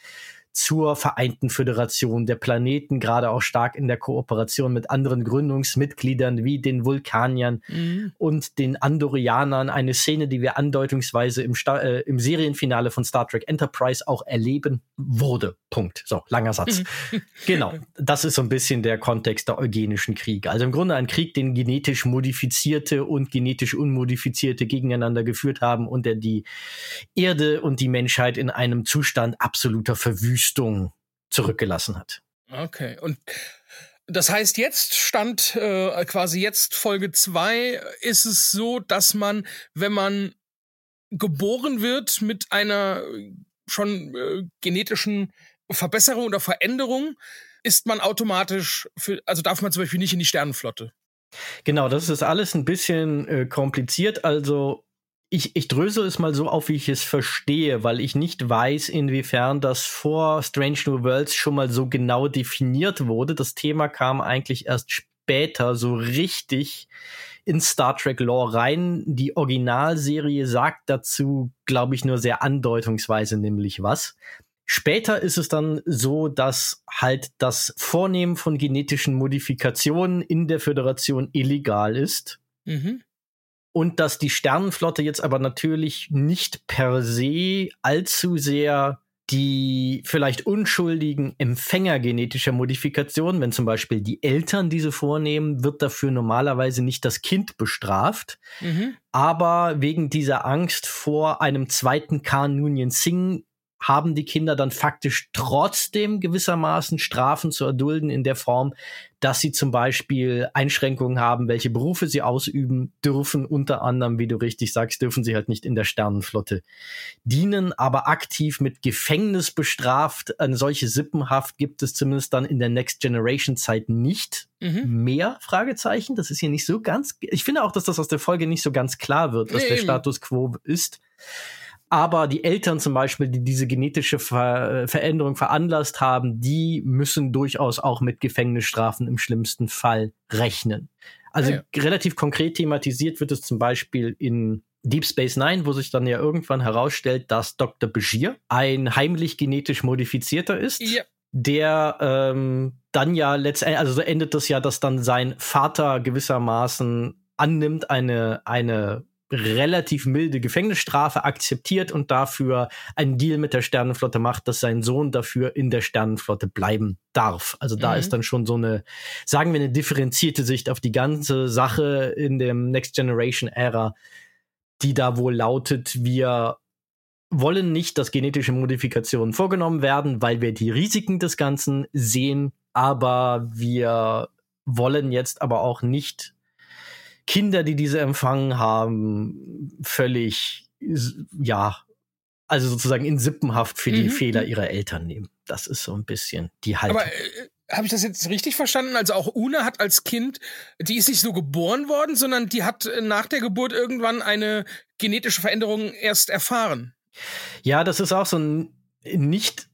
zur Vereinten Föderation der Planeten, gerade auch stark in der Kooperation mit anderen Gründungsmitgliedern wie den Vulkaniern mhm. und den Andorianern. Eine Szene, die wir andeutungsweise im, Sta äh, im Serienfinale von Star Trek Enterprise auch erleben wurde. Punkt. So, langer Satz. Mhm. genau. Das ist so ein bisschen der Kontext der eugenischen Kriege. Also im Grunde ein Krieg, den genetisch modifizierte und genetisch unmodifizierte gegeneinander geführt haben und der die Erde und die Menschheit in einem Zustand absoluter Verwüstung Verwüstung zurückgelassen hat. Okay. Und das heißt, jetzt stand äh, quasi jetzt Folge 2 ist es so, dass man, wenn man geboren wird mit einer schon äh, genetischen Verbesserung oder Veränderung, ist man automatisch für, also darf man zum Beispiel nicht in die Sternenflotte. Genau, das ist alles ein bisschen äh, kompliziert. Also ich, ich dröse es mal so auf, wie ich es verstehe, weil ich nicht weiß, inwiefern das vor Strange New Worlds schon mal so genau definiert wurde. Das Thema kam eigentlich erst später so richtig in Star Trek Lore rein. Die Originalserie sagt dazu, glaube ich, nur sehr andeutungsweise nämlich was. Später ist es dann so, dass halt das Vornehmen von genetischen Modifikationen in der Föderation illegal ist. Mhm. Und dass die Sternenflotte jetzt aber natürlich nicht per se allzu sehr die vielleicht unschuldigen Empfänger genetischer Modifikation, wenn zum Beispiel die Eltern diese vornehmen, wird dafür normalerweise nicht das Kind bestraft. Mhm. Aber wegen dieser Angst vor einem zweiten Khan Noonien Singh haben die Kinder dann faktisch trotzdem gewissermaßen Strafen zu erdulden in der Form, dass sie zum Beispiel Einschränkungen haben, welche Berufe sie ausüben dürfen. Unter anderem, wie du richtig sagst, dürfen sie halt nicht in der Sternenflotte dienen, aber aktiv mit Gefängnis bestraft. Eine solche Sippenhaft gibt es zumindest dann in der Next Generation Zeit nicht mhm. mehr. Fragezeichen. Das ist hier nicht so ganz. Ich finde auch, dass das aus der Folge nicht so ganz klar wird, was nee, der Status quo ist. Aber die Eltern zum Beispiel, die diese genetische Ver Veränderung veranlasst haben, die müssen durchaus auch mit Gefängnisstrafen im schlimmsten Fall rechnen. Also ah, ja. relativ konkret thematisiert wird es zum Beispiel in Deep Space Nine, wo sich dann ja irgendwann herausstellt, dass Dr. Bashir ein heimlich genetisch modifizierter ist. Ja. Der ähm, dann ja letztendlich, also so endet das ja, dass dann sein Vater gewissermaßen annimmt, eine, eine relativ milde Gefängnisstrafe akzeptiert und dafür einen Deal mit der Sternenflotte macht, dass sein Sohn dafür in der Sternenflotte bleiben darf. Also da mhm. ist dann schon so eine, sagen wir, eine differenzierte Sicht auf die ganze Sache in dem Next Generation Ära, die da wohl lautet, wir wollen nicht, dass genetische Modifikationen vorgenommen werden, weil wir die Risiken des Ganzen sehen, aber wir wollen jetzt aber auch nicht Kinder, die diese empfangen haben, völlig, ja, also sozusagen in Sippenhaft für die mhm. Fehler ihrer Eltern nehmen. Das ist so ein bisschen die Haltung. Aber äh, habe ich das jetzt richtig verstanden? Also auch Una hat als Kind, die ist nicht so geboren worden, sondern die hat äh, nach der Geburt irgendwann eine genetische Veränderung erst erfahren. Ja, das ist auch so ein nicht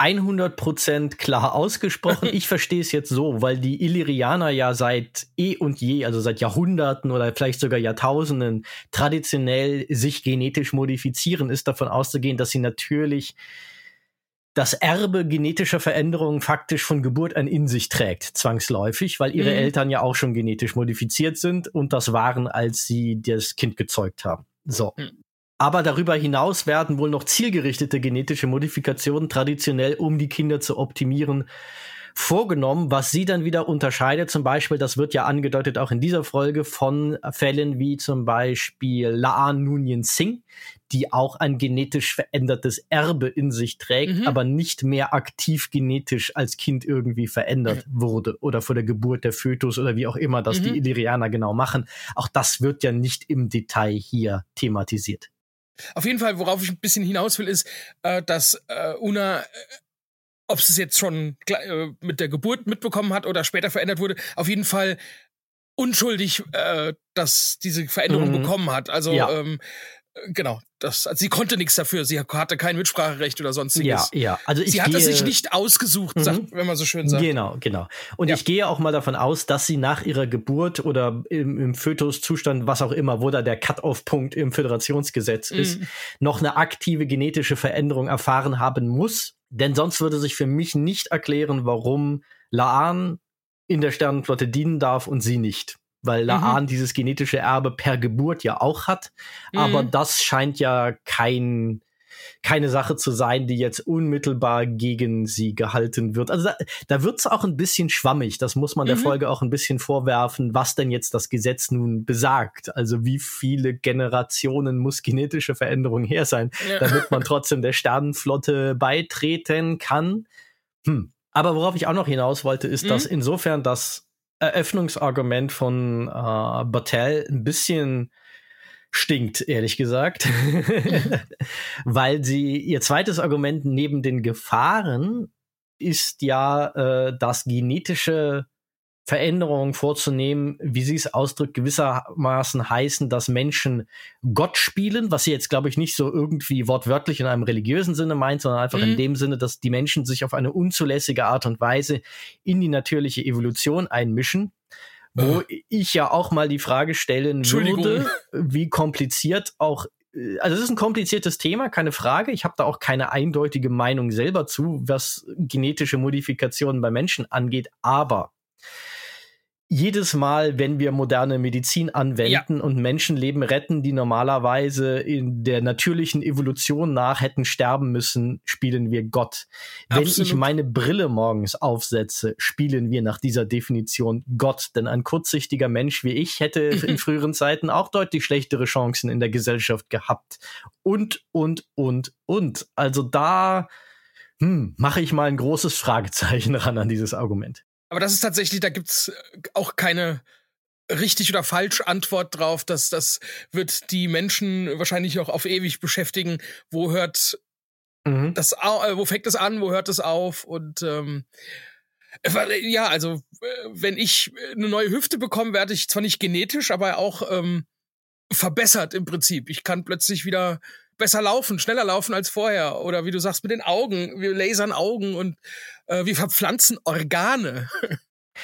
100% klar ausgesprochen. Ich verstehe es jetzt so, weil die Illyrianer ja seit eh und je, also seit Jahrhunderten oder vielleicht sogar Jahrtausenden traditionell sich genetisch modifizieren, ist davon auszugehen, dass sie natürlich das Erbe genetischer Veränderungen faktisch von Geburt an in sich trägt, zwangsläufig, weil ihre mhm. Eltern ja auch schon genetisch modifiziert sind und das waren, als sie das Kind gezeugt haben. So. Mhm. Aber darüber hinaus werden wohl noch zielgerichtete genetische Modifikationen traditionell, um die Kinder zu optimieren, vorgenommen, was sie dann wieder unterscheidet. Zum Beispiel, das wird ja angedeutet auch in dieser Folge von Fällen wie zum Beispiel Laan Nunien Singh, die auch ein genetisch verändertes Erbe in sich trägt, mhm. aber nicht mehr aktiv genetisch als Kind irgendwie verändert mhm. wurde oder vor der Geburt der Fötus oder wie auch immer das mhm. die Illyrianer genau machen. Auch das wird ja nicht im Detail hier thematisiert. Auf jeden Fall, worauf ich ein bisschen hinaus will, ist, äh, dass äh, Una, äh, ob es jetzt schon äh, mit der Geburt mitbekommen hat oder später verändert wurde, auf jeden Fall unschuldig, äh, dass diese Veränderung mhm. bekommen hat. Also ja. ähm, Genau, das, also sie konnte nichts dafür. Sie hatte kein Mitspracherecht oder sonstiges. Ja, ja. Also ich sie hat es sich nicht ausgesucht, mhm. sagt, wenn man so schön sagt. Genau, genau. Und ja. ich gehe auch mal davon aus, dass sie nach ihrer Geburt oder im, im Fötuszustand, was auch immer, wo da der Cut-off-Punkt im Föderationsgesetz mhm. ist, noch eine aktive genetische Veränderung erfahren haben muss. Denn sonst würde sich für mich nicht erklären, warum Laan in der Sternenflotte dienen darf und sie nicht weil Laan mhm. dieses genetische Erbe per Geburt ja auch hat. Mhm. Aber das scheint ja kein, keine Sache zu sein, die jetzt unmittelbar gegen sie gehalten wird. Also da, da wird's auch ein bisschen schwammig. Das muss man mhm. der Folge auch ein bisschen vorwerfen, was denn jetzt das Gesetz nun besagt. Also wie viele Generationen muss genetische Veränderung her sein, ja. damit man trotzdem der Sternenflotte beitreten kann. Hm. Aber worauf ich auch noch hinaus wollte, ist, dass mhm. insofern das Eröffnungsargument von äh, Battelle ein bisschen stinkt, ehrlich gesagt. Weil sie, ihr zweites Argument neben den Gefahren ist ja, äh, das genetische Veränderungen vorzunehmen, wie sie es ausdrückt, gewissermaßen heißen, dass Menschen Gott spielen, was sie jetzt, glaube ich, nicht so irgendwie wortwörtlich in einem religiösen Sinne meint, sondern einfach mhm. in dem Sinne, dass die Menschen sich auf eine unzulässige Art und Weise in die natürliche Evolution einmischen. Wo äh. ich ja auch mal die Frage stellen würde, wie kompliziert auch äh, also es ist ein kompliziertes Thema, keine Frage. Ich habe da auch keine eindeutige Meinung selber zu, was genetische Modifikationen bei Menschen angeht. Aber jedes Mal, wenn wir moderne Medizin anwenden ja. und Menschenleben retten, die normalerweise in der natürlichen Evolution nach hätten sterben müssen, spielen wir Gott. Wenn Absolut. ich meine Brille morgens aufsetze, spielen wir nach dieser Definition Gott. Denn ein kurzsichtiger Mensch wie ich hätte in früheren Zeiten auch deutlich schlechtere Chancen in der Gesellschaft gehabt. Und, und, und, und. Also da hm, mache ich mal ein großes Fragezeichen ran an dieses Argument. Aber das ist tatsächlich, da gibt's äh, auch keine richtig oder falsch Antwort drauf. dass das wird die Menschen wahrscheinlich auch auf ewig beschäftigen. Wo hört mhm. das, äh, wo fängt es an, wo hört es auf? Und ähm, äh, ja, also wenn ich eine neue Hüfte bekomme, werde ich zwar nicht genetisch, aber auch ähm, verbessert im Prinzip. Ich kann plötzlich wieder besser laufen, schneller laufen als vorher. Oder wie du sagst, mit den Augen. Wir lasern Augen und äh, wir verpflanzen Organe.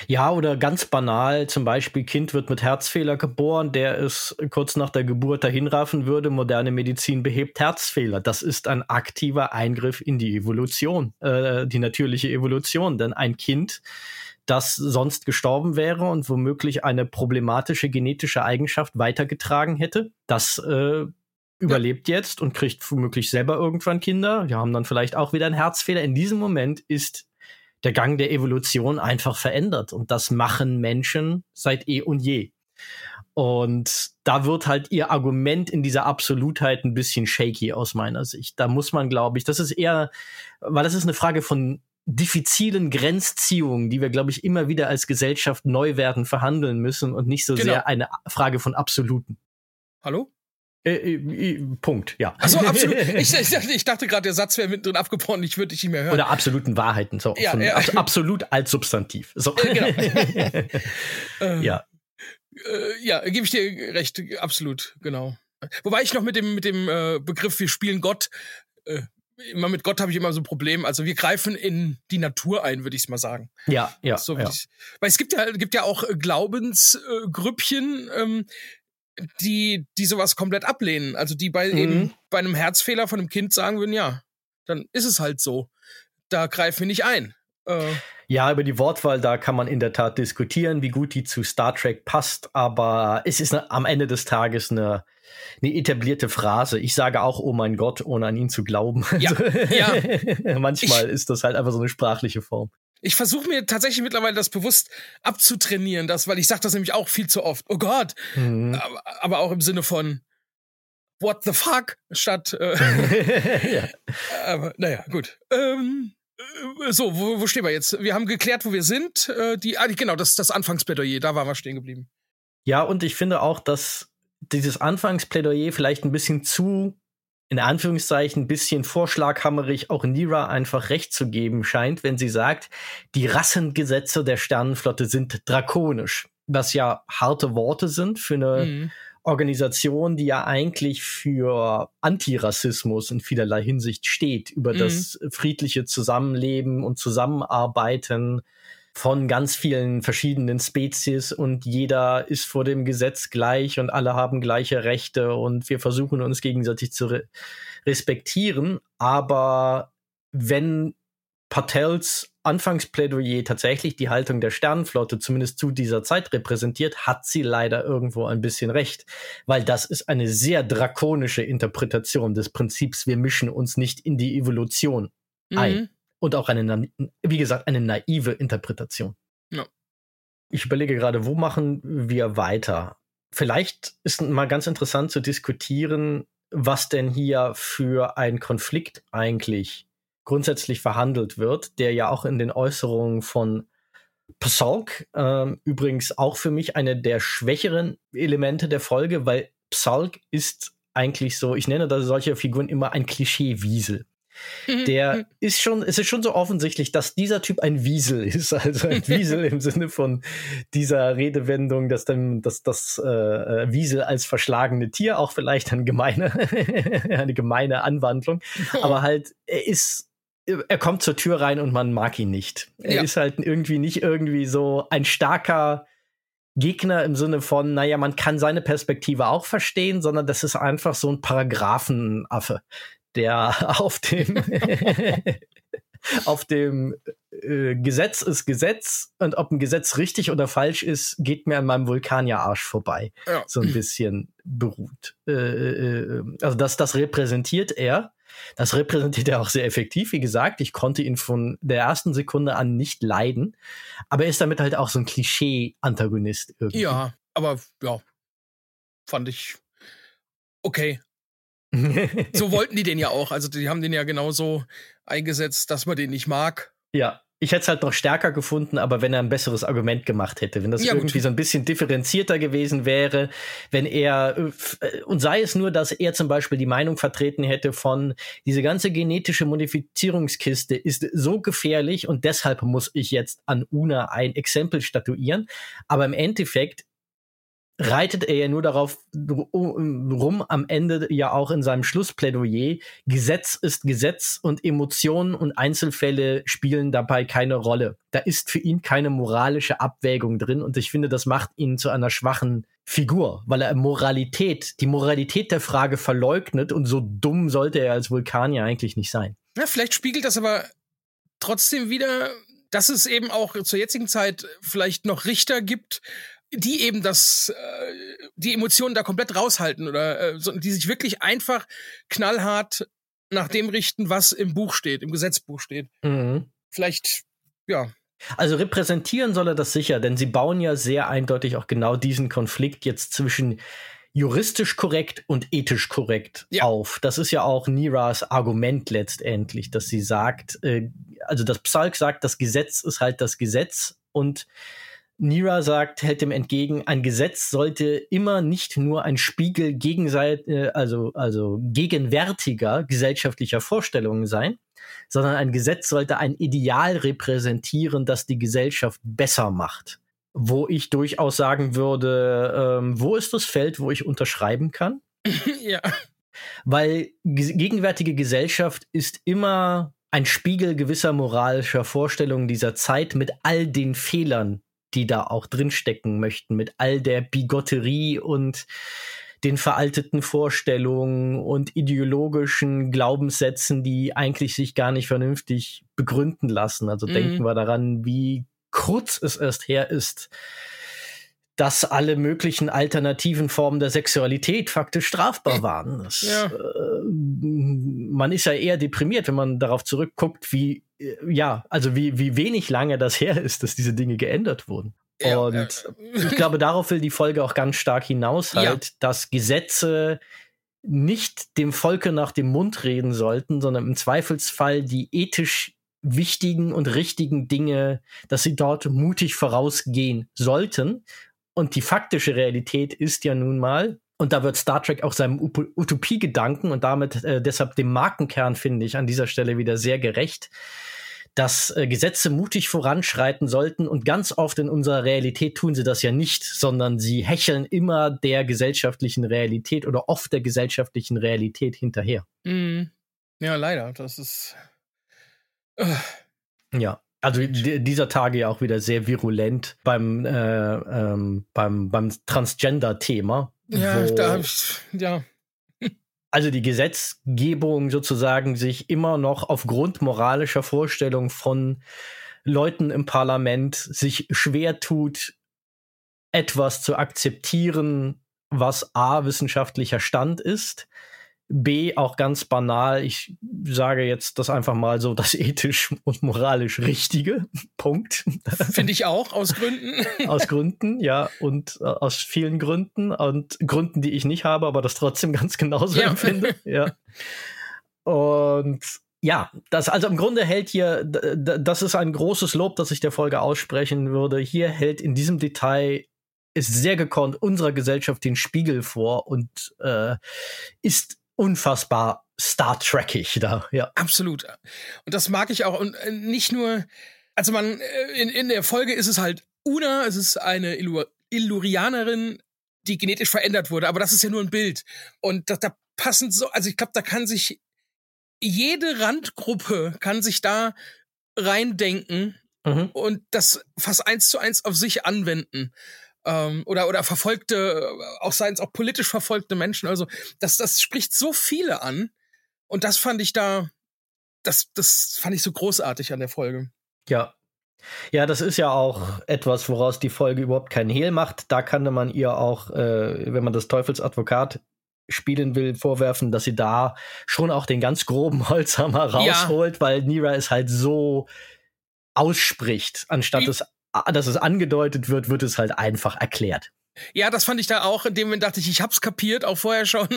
Ja, oder ganz banal, zum Beispiel, Kind wird mit Herzfehler geboren, der es kurz nach der Geburt dahinraffen würde. Moderne Medizin behebt Herzfehler. Das ist ein aktiver Eingriff in die Evolution, äh, die natürliche Evolution. Denn ein Kind, das sonst gestorben wäre und womöglich eine problematische genetische Eigenschaft weitergetragen hätte, das äh, überlebt jetzt und kriegt womöglich selber irgendwann Kinder. Wir haben dann vielleicht auch wieder einen Herzfehler. In diesem Moment ist der Gang der Evolution einfach verändert. Und das machen Menschen seit eh und je. Und da wird halt ihr Argument in dieser Absolutheit ein bisschen shaky aus meiner Sicht. Da muss man, glaube ich, das ist eher, weil das ist eine Frage von diffizilen Grenzziehungen, die wir, glaube ich, immer wieder als Gesellschaft neu werden verhandeln müssen und nicht so genau. sehr eine Frage von Absoluten. Hallo? Äh, äh, Punkt, ja. Achso, absolut. Ich, ich dachte, gerade, der Satz wäre mittendrin abgebrochen, ich würde dich nicht mehr hören. Oder absoluten Wahrheiten, so. Ja, ja. Ab, absolut als Substantiv. So. Äh, genau. Äh, ja. Äh, ja, gebe ich dir recht, absolut, genau. Wobei ich noch mit dem, mit dem äh, Begriff, wir spielen Gott, immer mit Gott habe ich immer so ein Problem. Also wir greifen in die Natur ein, würde ich mal sagen. Ja, ja. So ja. Ich, weil es gibt ja, gibt ja auch Glaubensgrüppchen, ähm, die, die sowas komplett ablehnen. Also die bei mhm. eben bei einem Herzfehler von einem Kind sagen würden, ja, dann ist es halt so. Da greifen wir nicht ein. Äh, ja, über die Wortwahl, da kann man in der Tat diskutieren, wie gut die zu Star Trek passt, aber es ist eine, am Ende des Tages eine, eine etablierte Phrase. Ich sage auch, oh mein Gott, ohne an ihn zu glauben. Ja, ja. Manchmal ich, ist das halt einfach so eine sprachliche Form. Ich versuche mir tatsächlich mittlerweile das bewusst abzutrainieren, das, weil ich sage das nämlich auch viel zu oft. Oh Gott. Mhm. Aber, aber, auch im Sinne von What the fuck statt. Äh, ja. Aber naja, gut. Ähm, äh, so, wo, wo stehen wir jetzt? Wir haben geklärt, wo wir sind. Äh, die, ah, genau, das das Anfangsplädoyer, da waren wir stehen geblieben. Ja, und ich finde auch, dass dieses Anfangsplädoyer vielleicht ein bisschen zu, in Anführungszeichen, ein bisschen vorschlaghammerig auch Nira einfach recht zu geben scheint, wenn sie sagt, die Rassengesetze der Sternenflotte sind drakonisch. Was ja harte Worte sind für eine mhm. Organisation, die ja eigentlich für Antirassismus in vielerlei Hinsicht steht, über mhm. das friedliche Zusammenleben und Zusammenarbeiten von ganz vielen verschiedenen Spezies und jeder ist vor dem Gesetz gleich und alle haben gleiche Rechte und wir versuchen uns gegenseitig zu re respektieren. Aber wenn Patels Anfangsplädoyer tatsächlich die Haltung der Sternenflotte zumindest zu dieser Zeit repräsentiert, hat sie leider irgendwo ein bisschen recht, weil das ist eine sehr drakonische Interpretation des Prinzips, wir mischen uns nicht in die Evolution mhm. ein. Und auch eine, wie gesagt, eine naive Interpretation. Ja. Ich überlege gerade, wo machen wir weiter? Vielleicht ist mal ganz interessant zu diskutieren, was denn hier für ein Konflikt eigentlich grundsätzlich verhandelt wird, der ja auch in den Äußerungen von Psalk, äh, übrigens auch für mich eine der schwächeren Elemente der Folge, weil Psalk ist eigentlich so, ich nenne da solche Figuren immer ein Klischee-Wiesel. Mhm. Der mhm. ist schon, es ist schon so offensichtlich, dass dieser Typ ein Wiesel ist. Also ein Wiesel im Sinne von dieser Redewendung, dass dann, dass das äh, äh, Wiesel als verschlagene Tier auch vielleicht eine gemeine, eine gemeine Anwandlung. Aber halt, er ist er kommt zur Tür rein und man mag ihn nicht. Er ja. ist halt irgendwie nicht irgendwie so ein starker Gegner im Sinne von, naja, man kann seine Perspektive auch verstehen, sondern das ist einfach so ein Paragraphenaffe, der auf dem auf dem äh, Gesetz ist Gesetz und ob ein Gesetz richtig oder falsch ist, geht mir an meinem Vulkanierarsch vorbei. Ja. So ein bisschen beruht. Äh, äh, also das, das repräsentiert er das repräsentiert er auch sehr effektiv. Wie gesagt, ich konnte ihn von der ersten Sekunde an nicht leiden. Aber er ist damit halt auch so ein Klischee-Antagonist irgendwie. Ja, aber ja, fand ich okay. So wollten die den ja auch. Also die haben den ja genauso eingesetzt, dass man den nicht mag. Ja, ich hätte es halt noch stärker gefunden, aber wenn er ein besseres Argument gemacht hätte, wenn das ja, irgendwie gut. so ein bisschen differenzierter gewesen wäre, wenn er, äh, und sei es nur, dass er zum Beispiel die Meinung vertreten hätte von, diese ganze genetische Modifizierungskiste ist so gefährlich und deshalb muss ich jetzt an Una ein Exempel statuieren. Aber im Endeffekt reitet er ja nur darauf rum, am Ende ja auch in seinem Schlussplädoyer, Gesetz ist Gesetz und Emotionen und Einzelfälle spielen dabei keine Rolle. Da ist für ihn keine moralische Abwägung drin und ich finde, das macht ihn zu einer schwachen Figur, weil er Moralität, die Moralität der Frage verleugnet und so dumm sollte er als Vulkanier eigentlich nicht sein. Ja, vielleicht spiegelt das aber trotzdem wieder, dass es eben auch zur jetzigen Zeit vielleicht noch Richter gibt, die eben das, äh, die Emotionen da komplett raushalten oder äh, so, die sich wirklich einfach knallhart nach dem richten, was im Buch steht, im Gesetzbuch steht. Mhm. Vielleicht, ja. Also repräsentieren soll er das sicher, denn sie bauen ja sehr eindeutig auch genau diesen Konflikt jetzt zwischen juristisch korrekt und ethisch korrekt ja. auf. Das ist ja auch Niras Argument letztendlich, dass sie sagt, äh, also das Psalk sagt, das Gesetz ist halt das Gesetz und Nira sagt, hält dem entgegen, ein Gesetz sollte immer nicht nur ein Spiegel gegenseit, äh, also, also gegenwärtiger gesellschaftlicher Vorstellungen sein, sondern ein Gesetz sollte ein Ideal repräsentieren, das die Gesellschaft besser macht. Wo ich durchaus sagen würde, ähm, wo ist das Feld, wo ich unterschreiben kann? ja. weil gegenwärtige Gesellschaft ist immer ein Spiegel gewisser moralischer Vorstellungen dieser Zeit mit all den Fehlern, die da auch drinstecken möchten, mit all der Bigotterie und den veralteten Vorstellungen und ideologischen Glaubenssätzen, die eigentlich sich gar nicht vernünftig begründen lassen. Also mhm. denken wir daran, wie kurz es erst her ist, dass alle möglichen alternativen Formen der Sexualität faktisch strafbar waren. Das, ja. äh, man ist ja eher deprimiert, wenn man darauf zurückguckt, wie äh, ja, also wie, wie wenig lange das her ist, dass diese Dinge geändert wurden. Ja, und äh, ich glaube, darauf will die Folge auch ganz stark hinaus halt, ja. dass Gesetze nicht dem Volke nach dem Mund reden sollten, sondern im Zweifelsfall die ethisch wichtigen und richtigen Dinge, dass sie dort mutig vorausgehen sollten und die faktische Realität ist ja nun mal, und da wird Star Trek auch seinem Utopie-Gedanken und damit äh, deshalb dem Markenkern, finde ich, an dieser Stelle wieder sehr gerecht, dass äh, Gesetze mutig voranschreiten sollten und ganz oft in unserer Realität tun sie das ja nicht, sondern sie hecheln immer der gesellschaftlichen Realität oder oft der gesellschaftlichen Realität hinterher. Mm. Ja, leider. Das ist. Uh. Ja. Also dieser Tage ja auch wieder sehr virulent beim, äh, ähm, beim, beim Transgender-Thema. Ja, da hab ich, ja. Also die Gesetzgebung sozusagen sich immer noch aufgrund moralischer Vorstellungen von Leuten im Parlament sich schwer tut, etwas zu akzeptieren, was A wissenschaftlicher Stand ist B auch ganz banal, ich sage jetzt das einfach mal so, das ethisch und moralisch Richtige. Punkt. Finde ich auch, aus Gründen. aus Gründen, ja, und äh, aus vielen Gründen und Gründen, die ich nicht habe, aber das trotzdem ganz genauso ja. empfinde. Ja. Und ja, das also im Grunde hält hier, das ist ein großes Lob, das ich der Folge aussprechen würde. Hier hält in diesem Detail ist sehr gekonnt unserer Gesellschaft den Spiegel vor und äh, ist unfassbar Star Trekig da, ja. Absolut. Und das mag ich auch. Und äh, nicht nur, also man, äh, in, in der Folge ist es halt Una, es ist eine Illur Illurianerin, die genetisch verändert wurde, aber das ist ja nur ein Bild. Und da, da passen so, also ich glaube, da kann sich jede Randgruppe kann sich da reindenken mhm. und das fast eins zu eins auf sich anwenden ähm, oder oder verfolgte, auch seien es auch politisch verfolgte Menschen. Also das das spricht so viele an und das fand ich da, das das fand ich so großartig an der Folge. Ja, ja, das ist ja auch etwas, woraus die Folge überhaupt keinen Hehl macht. Da kann man ihr auch, äh, wenn man das Teufelsadvokat spielen will, vorwerfen, dass sie da schon auch den ganz groben Holzhammer rausholt, ja. weil Nira es halt so ausspricht, anstatt Wie es dass es angedeutet wird, wird es halt einfach erklärt. Ja, das fand ich da auch. In dem Moment dachte ich, ich hab's kapiert, auch vorher schon.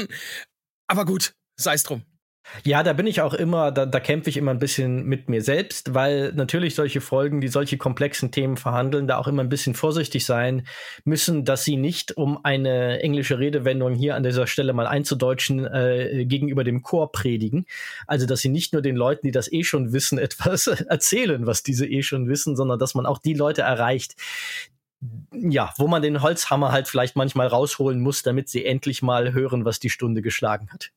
Aber gut, sei es drum. Ja, da bin ich auch immer, da, da kämpfe ich immer ein bisschen mit mir selbst, weil natürlich solche Folgen, die solche komplexen Themen verhandeln, da auch immer ein bisschen vorsichtig sein müssen, dass sie nicht, um eine englische Redewendung hier an dieser Stelle mal einzudeutschen, äh, gegenüber dem Chor predigen. Also, dass sie nicht nur den Leuten, die das eh schon wissen, etwas erzählen, was diese eh schon wissen, sondern dass man auch die Leute erreicht, ja, wo man den Holzhammer halt vielleicht manchmal rausholen muss, damit sie endlich mal hören, was die Stunde geschlagen hat.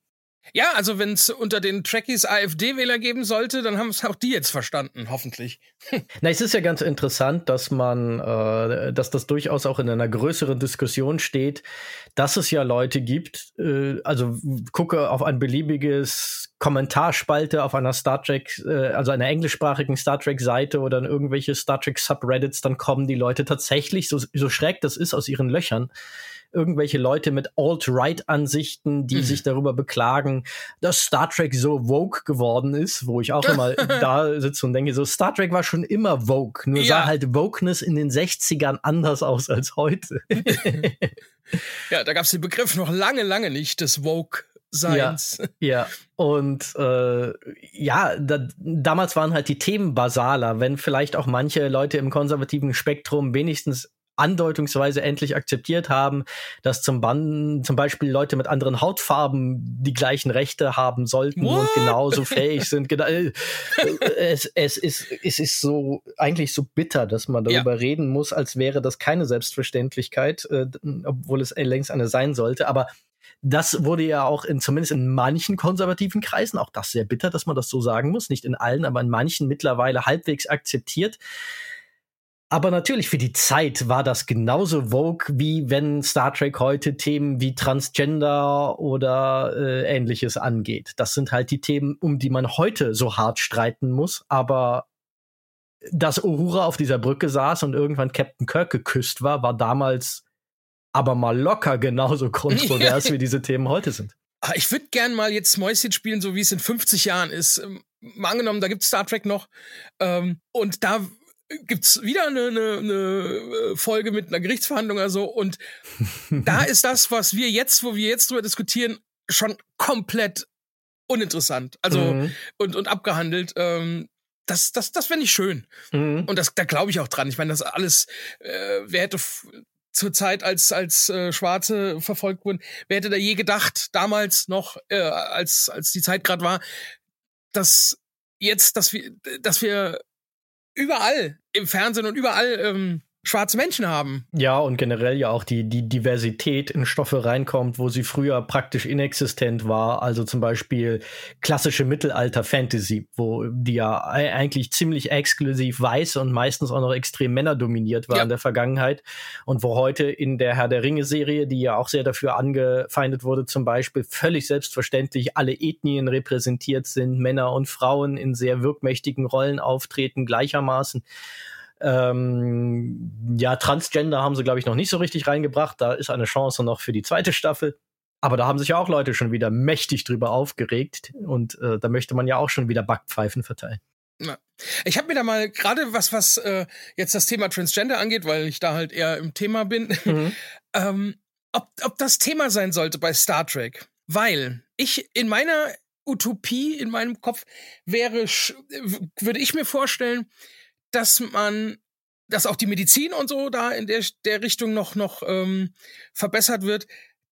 Ja, also wenn es unter den Trekkies AfD-Wähler geben sollte, dann haben es auch die jetzt verstanden, hoffentlich. Na, es ist ja ganz interessant, dass man, äh, dass das durchaus auch in einer größeren Diskussion steht, dass es ja Leute gibt, äh, also gucke auf ein beliebiges Kommentarspalte auf einer Star Trek, äh, also einer englischsprachigen Star Trek-Seite oder in irgendwelche Star Trek Subreddits, dann kommen die Leute tatsächlich, so, so schräg das ist, aus ihren Löchern irgendwelche Leute mit Alt-Right-Ansichten, die mhm. sich darüber beklagen, dass Star Trek so woke geworden ist, wo ich auch immer da sitze und denke, so Star Trek war schon immer woke, nur ja. sah halt Wokeness in den 60ern anders aus als heute. ja, da gab es den Begriff noch lange, lange nicht des Woke. Seins. Ja, ja. und äh, ja, da, damals waren halt die Themen basaler, wenn vielleicht auch manche Leute im konservativen Spektrum wenigstens andeutungsweise endlich akzeptiert haben, dass zum, Ban zum Beispiel Leute mit anderen Hautfarben die gleichen Rechte haben sollten What? und genauso fähig sind. Genau, äh, es, es, ist, es ist so eigentlich so bitter, dass man darüber ja. reden muss, als wäre das keine Selbstverständlichkeit, äh, obwohl es längst eine sein sollte. Aber Das wurde ja auch in, zumindest in manchen konservativen Kreisen, auch das sehr bitter, dass man das so sagen muss, nicht in allen, aber in manchen mittlerweile halbwegs akzeptiert. Aber natürlich für die Zeit war das genauso vogue, wie wenn Star Trek heute Themen wie Transgender oder äh, ähnliches angeht. Das sind halt die Themen, um die man heute so hart streiten muss. Aber dass Uhura auf dieser Brücke saß und irgendwann Captain Kirk geküsst war, war damals aber mal locker genauso kontrovers, wie diese Themen heute sind. Ah, ich würde gern mal jetzt Mäuschen spielen, so wie es in 50 Jahren ist. Ähm, mal angenommen, da gibt Star Trek noch. Ähm, und da gibt's wieder eine, eine, eine äh, Folge mit einer Gerichtsverhandlung oder so. Und da ist das, was wir jetzt, wo wir jetzt drüber diskutieren, schon komplett uninteressant. Also mhm. und, und abgehandelt. Ähm, das, das, das fände ich schön. Mhm. Und das, da glaube ich auch dran. Ich meine, das alles, äh, wer hätte zur Zeit, als, als äh, Schwarze verfolgt wurden, wer hätte da je gedacht, damals noch, äh, als, als die Zeit gerade war, dass jetzt, dass wir, dass wir überall im Fernsehen und überall ähm, schwarze Menschen haben. Ja, und generell ja auch die, die Diversität in Stoffe reinkommt, wo sie früher praktisch inexistent war. Also zum Beispiel klassische Mittelalter-Fantasy, wo die ja eigentlich ziemlich exklusiv weiß und meistens auch noch extrem männerdominiert war ja. in der Vergangenheit. Und wo heute in der Herr der Ringe-Serie, die ja auch sehr dafür angefeindet wurde, zum Beispiel völlig selbstverständlich alle Ethnien repräsentiert sind, Männer und Frauen in sehr wirkmächtigen Rollen auftreten gleichermaßen. Ähm, ja, Transgender haben sie, glaube ich, noch nicht so richtig reingebracht. Da ist eine Chance noch für die zweite Staffel. Aber da haben sich ja auch Leute schon wieder mächtig drüber aufgeregt. Und äh, da möchte man ja auch schon wieder Backpfeifen verteilen. Ja. Ich habe mir da mal gerade was, was äh, jetzt das Thema Transgender angeht, weil ich da halt eher im Thema bin, mhm. ähm, ob, ob das Thema sein sollte bei Star Trek. Weil ich in meiner Utopie, in meinem Kopf wäre, würde ich mir vorstellen, dass man, dass auch die Medizin und so da in der, der Richtung noch, noch ähm, verbessert wird,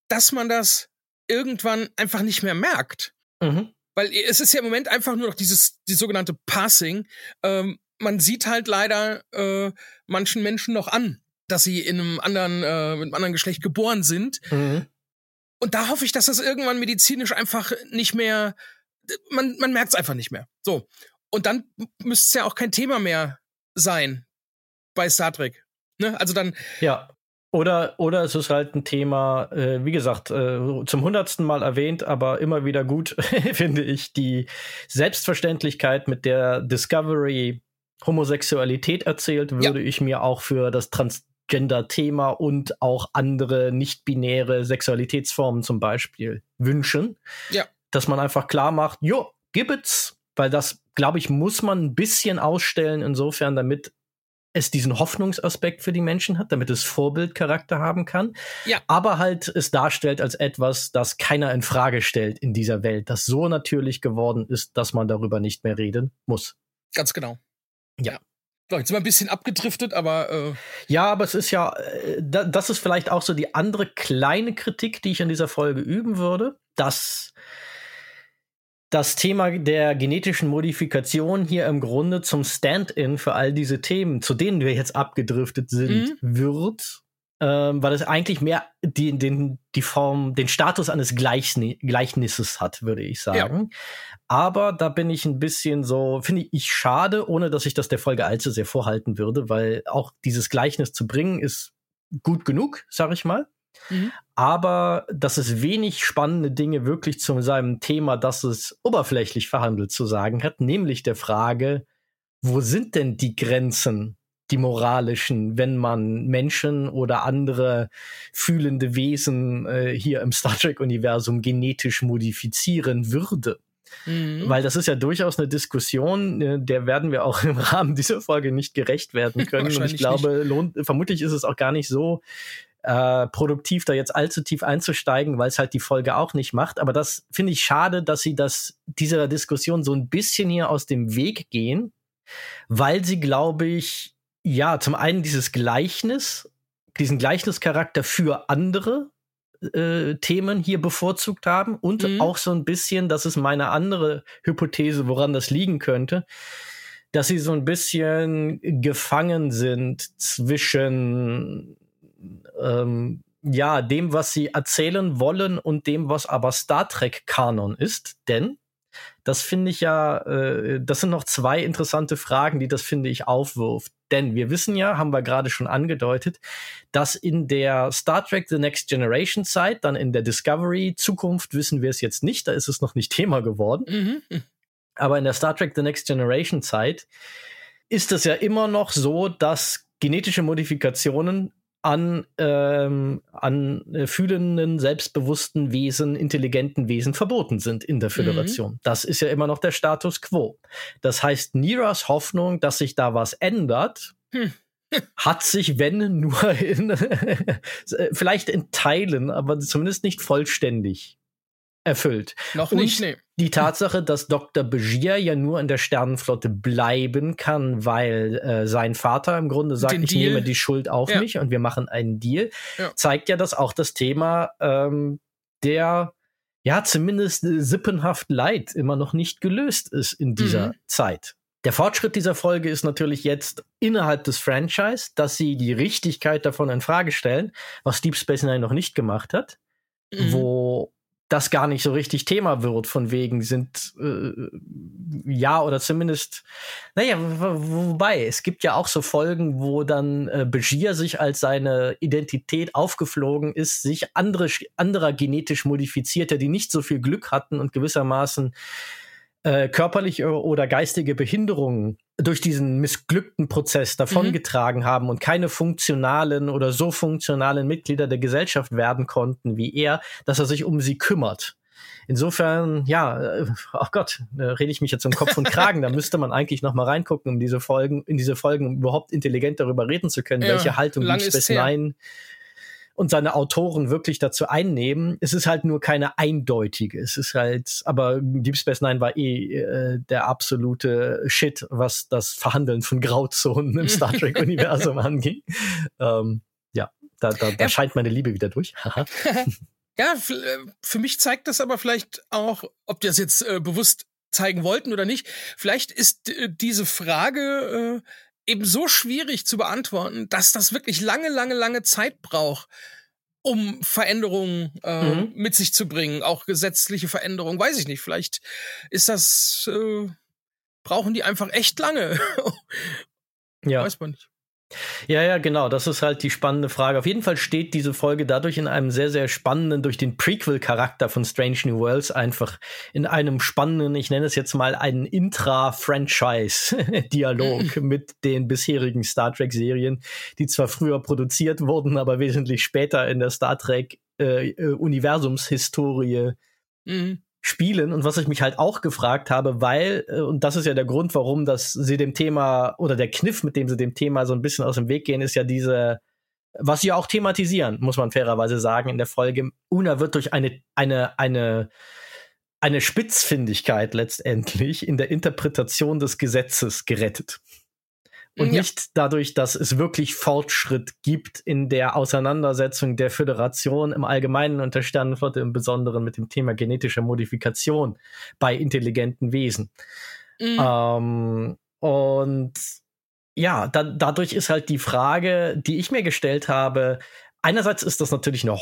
dass man das irgendwann einfach nicht mehr merkt. Mhm. Weil es ist ja im Moment einfach nur noch dieses, die sogenannte Passing. Ähm, man sieht halt leider äh, manchen Menschen noch an, dass sie in einem anderen, äh, mit einem anderen Geschlecht geboren sind. Mhm. Und da hoffe ich, dass das irgendwann medizinisch einfach nicht mehr, man, man merkt es einfach nicht mehr. So. Und dann müsste es ja auch kein Thema mehr sein bei Star Trek. Ne? Also dann. Ja. Oder, oder es ist halt ein Thema, äh, wie gesagt, äh, zum hundertsten Mal erwähnt, aber immer wieder gut, finde ich, die Selbstverständlichkeit, mit der Discovery Homosexualität erzählt, würde ja. ich mir auch für das Transgender-Thema und auch andere nicht-binäre Sexualitätsformen zum Beispiel wünschen. Ja. Dass man einfach klar macht, jo, gibt's, weil das, glaube ich, muss man ein bisschen ausstellen, insofern, damit es diesen Hoffnungsaspekt für die Menschen hat, damit es Vorbildcharakter haben kann, ja. aber halt es darstellt als etwas, das keiner in Frage stellt in dieser Welt, das so natürlich geworden ist, dass man darüber nicht mehr reden muss. Ganz genau. Ja. ja. Jetzt sind wir ein bisschen abgedriftet, aber. Äh ja, aber es ist ja, äh, das ist vielleicht auch so die andere kleine Kritik, die ich in dieser Folge üben würde, dass das Thema der genetischen Modifikation hier im Grunde zum Stand-in für all diese Themen, zu denen wir jetzt abgedriftet sind, mhm. wird, ähm, weil es eigentlich mehr die, den, die Form, den Status eines Gleichni Gleichnisses hat, würde ich sagen. Ja. Aber da bin ich ein bisschen so, finde ich schade, ohne dass ich das der Folge allzu sehr vorhalten würde, weil auch dieses Gleichnis zu bringen ist gut genug, sag ich mal. Mhm. Aber dass es wenig spannende Dinge wirklich zu seinem Thema, das es oberflächlich verhandelt, zu sagen hat, nämlich der Frage, wo sind denn die Grenzen, die moralischen, wenn man Menschen oder andere fühlende Wesen äh, hier im Star Trek-Universum genetisch modifizieren würde? Mhm. Weil das ist ja durchaus eine Diskussion, äh, der werden wir auch im Rahmen dieser Folge nicht gerecht werden können. Und ich glaube, lohnt, vermutlich ist es auch gar nicht so äh, produktiv, da jetzt allzu tief einzusteigen, weil es halt die Folge auch nicht macht. Aber das finde ich schade, dass sie das dieser Diskussion so ein bisschen hier aus dem Weg gehen, weil sie, glaube ich, ja, zum einen dieses Gleichnis, diesen Gleichnischarakter für andere äh, Themen hier bevorzugt haben und mhm. auch so ein bisschen, das ist meine andere Hypothese, woran das liegen könnte, dass sie so ein bisschen gefangen sind zwischen ähm, ja, dem, was sie erzählen wollen und dem, was aber Star Trek Kanon ist. Denn das finde ich ja, äh, das sind noch zwei interessante Fragen, die das, finde ich, aufwirft. Denn wir wissen ja, haben wir gerade schon angedeutet, dass in der Star Trek The Next Generation Zeit, dann in der Discovery Zukunft wissen wir es jetzt nicht, da ist es noch nicht Thema geworden. Mhm. Aber in der Star Trek The Next Generation Zeit ist es ja immer noch so, dass genetische Modifikationen an, ähm, an äh, fühlenden, selbstbewussten Wesen, intelligenten Wesen verboten sind in der mhm. Föderation. Mhm. Das ist ja immer noch der Status quo. Das heißt, Niras Hoffnung, dass sich da was ändert, hm. hat sich, wenn nur in, vielleicht in Teilen, aber zumindest nicht vollständig erfüllt. Noch nicht, nee. Die Tatsache, dass Dr. Begier ja nur in der Sternenflotte bleiben kann, weil äh, sein Vater im Grunde sagt, Den ich Deal. nehme die Schuld auf ja. mich und wir machen einen Deal, ja. zeigt ja, dass auch das Thema ähm, der ja zumindest äh, sippenhaft Leid immer noch nicht gelöst ist in dieser mhm. Zeit. Der Fortschritt dieser Folge ist natürlich jetzt innerhalb des Franchise, dass sie die Richtigkeit davon in Frage stellen, was Deep Space Nine noch nicht gemacht hat, mhm. wo das gar nicht so richtig Thema wird, von wegen sind äh, ja oder zumindest, naja, wobei, es gibt ja auch so Folgen, wo dann äh, Begier sich als seine Identität aufgeflogen ist, sich andere, anderer genetisch modifizierter, die nicht so viel Glück hatten und gewissermaßen äh, körperliche oder geistige Behinderungen durch diesen missglückten Prozess davongetragen mhm. haben und keine funktionalen oder so funktionalen Mitglieder der Gesellschaft werden konnten wie er, dass er sich um sie kümmert. Insofern, ja, äh, ach Gott, da rede ich mich jetzt um Kopf und Kragen. Da müsste man eigentlich noch mal reingucken, um diese Folgen, in diese Folgen um überhaupt intelligent darüber reden zu können, ja, welche Haltung Deep Space Nine und seine Autoren wirklich dazu einnehmen. Es ist halt nur keine eindeutige. Es ist halt, aber Deep Space Nine war eh äh, der absolute Shit, was das Verhandeln von Grauzonen im Star Trek-Universum anging. Ähm, ja, da, da, da ja. scheint meine Liebe wieder durch. ja, äh, für mich zeigt das aber vielleicht auch, ob die das jetzt äh, bewusst zeigen wollten oder nicht. Vielleicht ist äh, diese Frage äh, eben so schwierig zu beantworten, dass das wirklich lange, lange, lange Zeit braucht, um Veränderungen äh, mhm. mit sich zu bringen, auch gesetzliche Veränderungen, weiß ich nicht. Vielleicht ist das, äh, brauchen die einfach echt lange. ja. Weiß man nicht. Ja, ja, genau. Das ist halt die spannende Frage. Auf jeden Fall steht diese Folge dadurch in einem sehr, sehr spannenden, durch den Prequel-Charakter von Strange New Worlds einfach in einem spannenden, ich nenne es jetzt mal einen Intra-Franchise-Dialog mhm. mit den bisherigen Star Trek-Serien, die zwar früher produziert wurden, aber wesentlich später in der Star Trek-Universumshistorie äh, äh mhm spielen und was ich mich halt auch gefragt habe, weil, äh, und das ist ja der Grund, warum das sie dem Thema oder der Kniff, mit dem sie dem Thema so ein bisschen aus dem Weg gehen, ist ja diese, was sie auch thematisieren, muss man fairerweise sagen, in der Folge. Una wird durch eine, eine, eine, eine Spitzfindigkeit letztendlich in der Interpretation des Gesetzes gerettet und ja. nicht dadurch, dass es wirklich Fortschritt gibt in der Auseinandersetzung der Föderation im Allgemeinen und der Sternenflotte im Besonderen mit dem Thema genetische Modifikation bei intelligenten Wesen. Mhm. Ähm, und ja, da, dadurch ist halt die Frage, die ich mir gestellt habe, einerseits ist das natürlich eine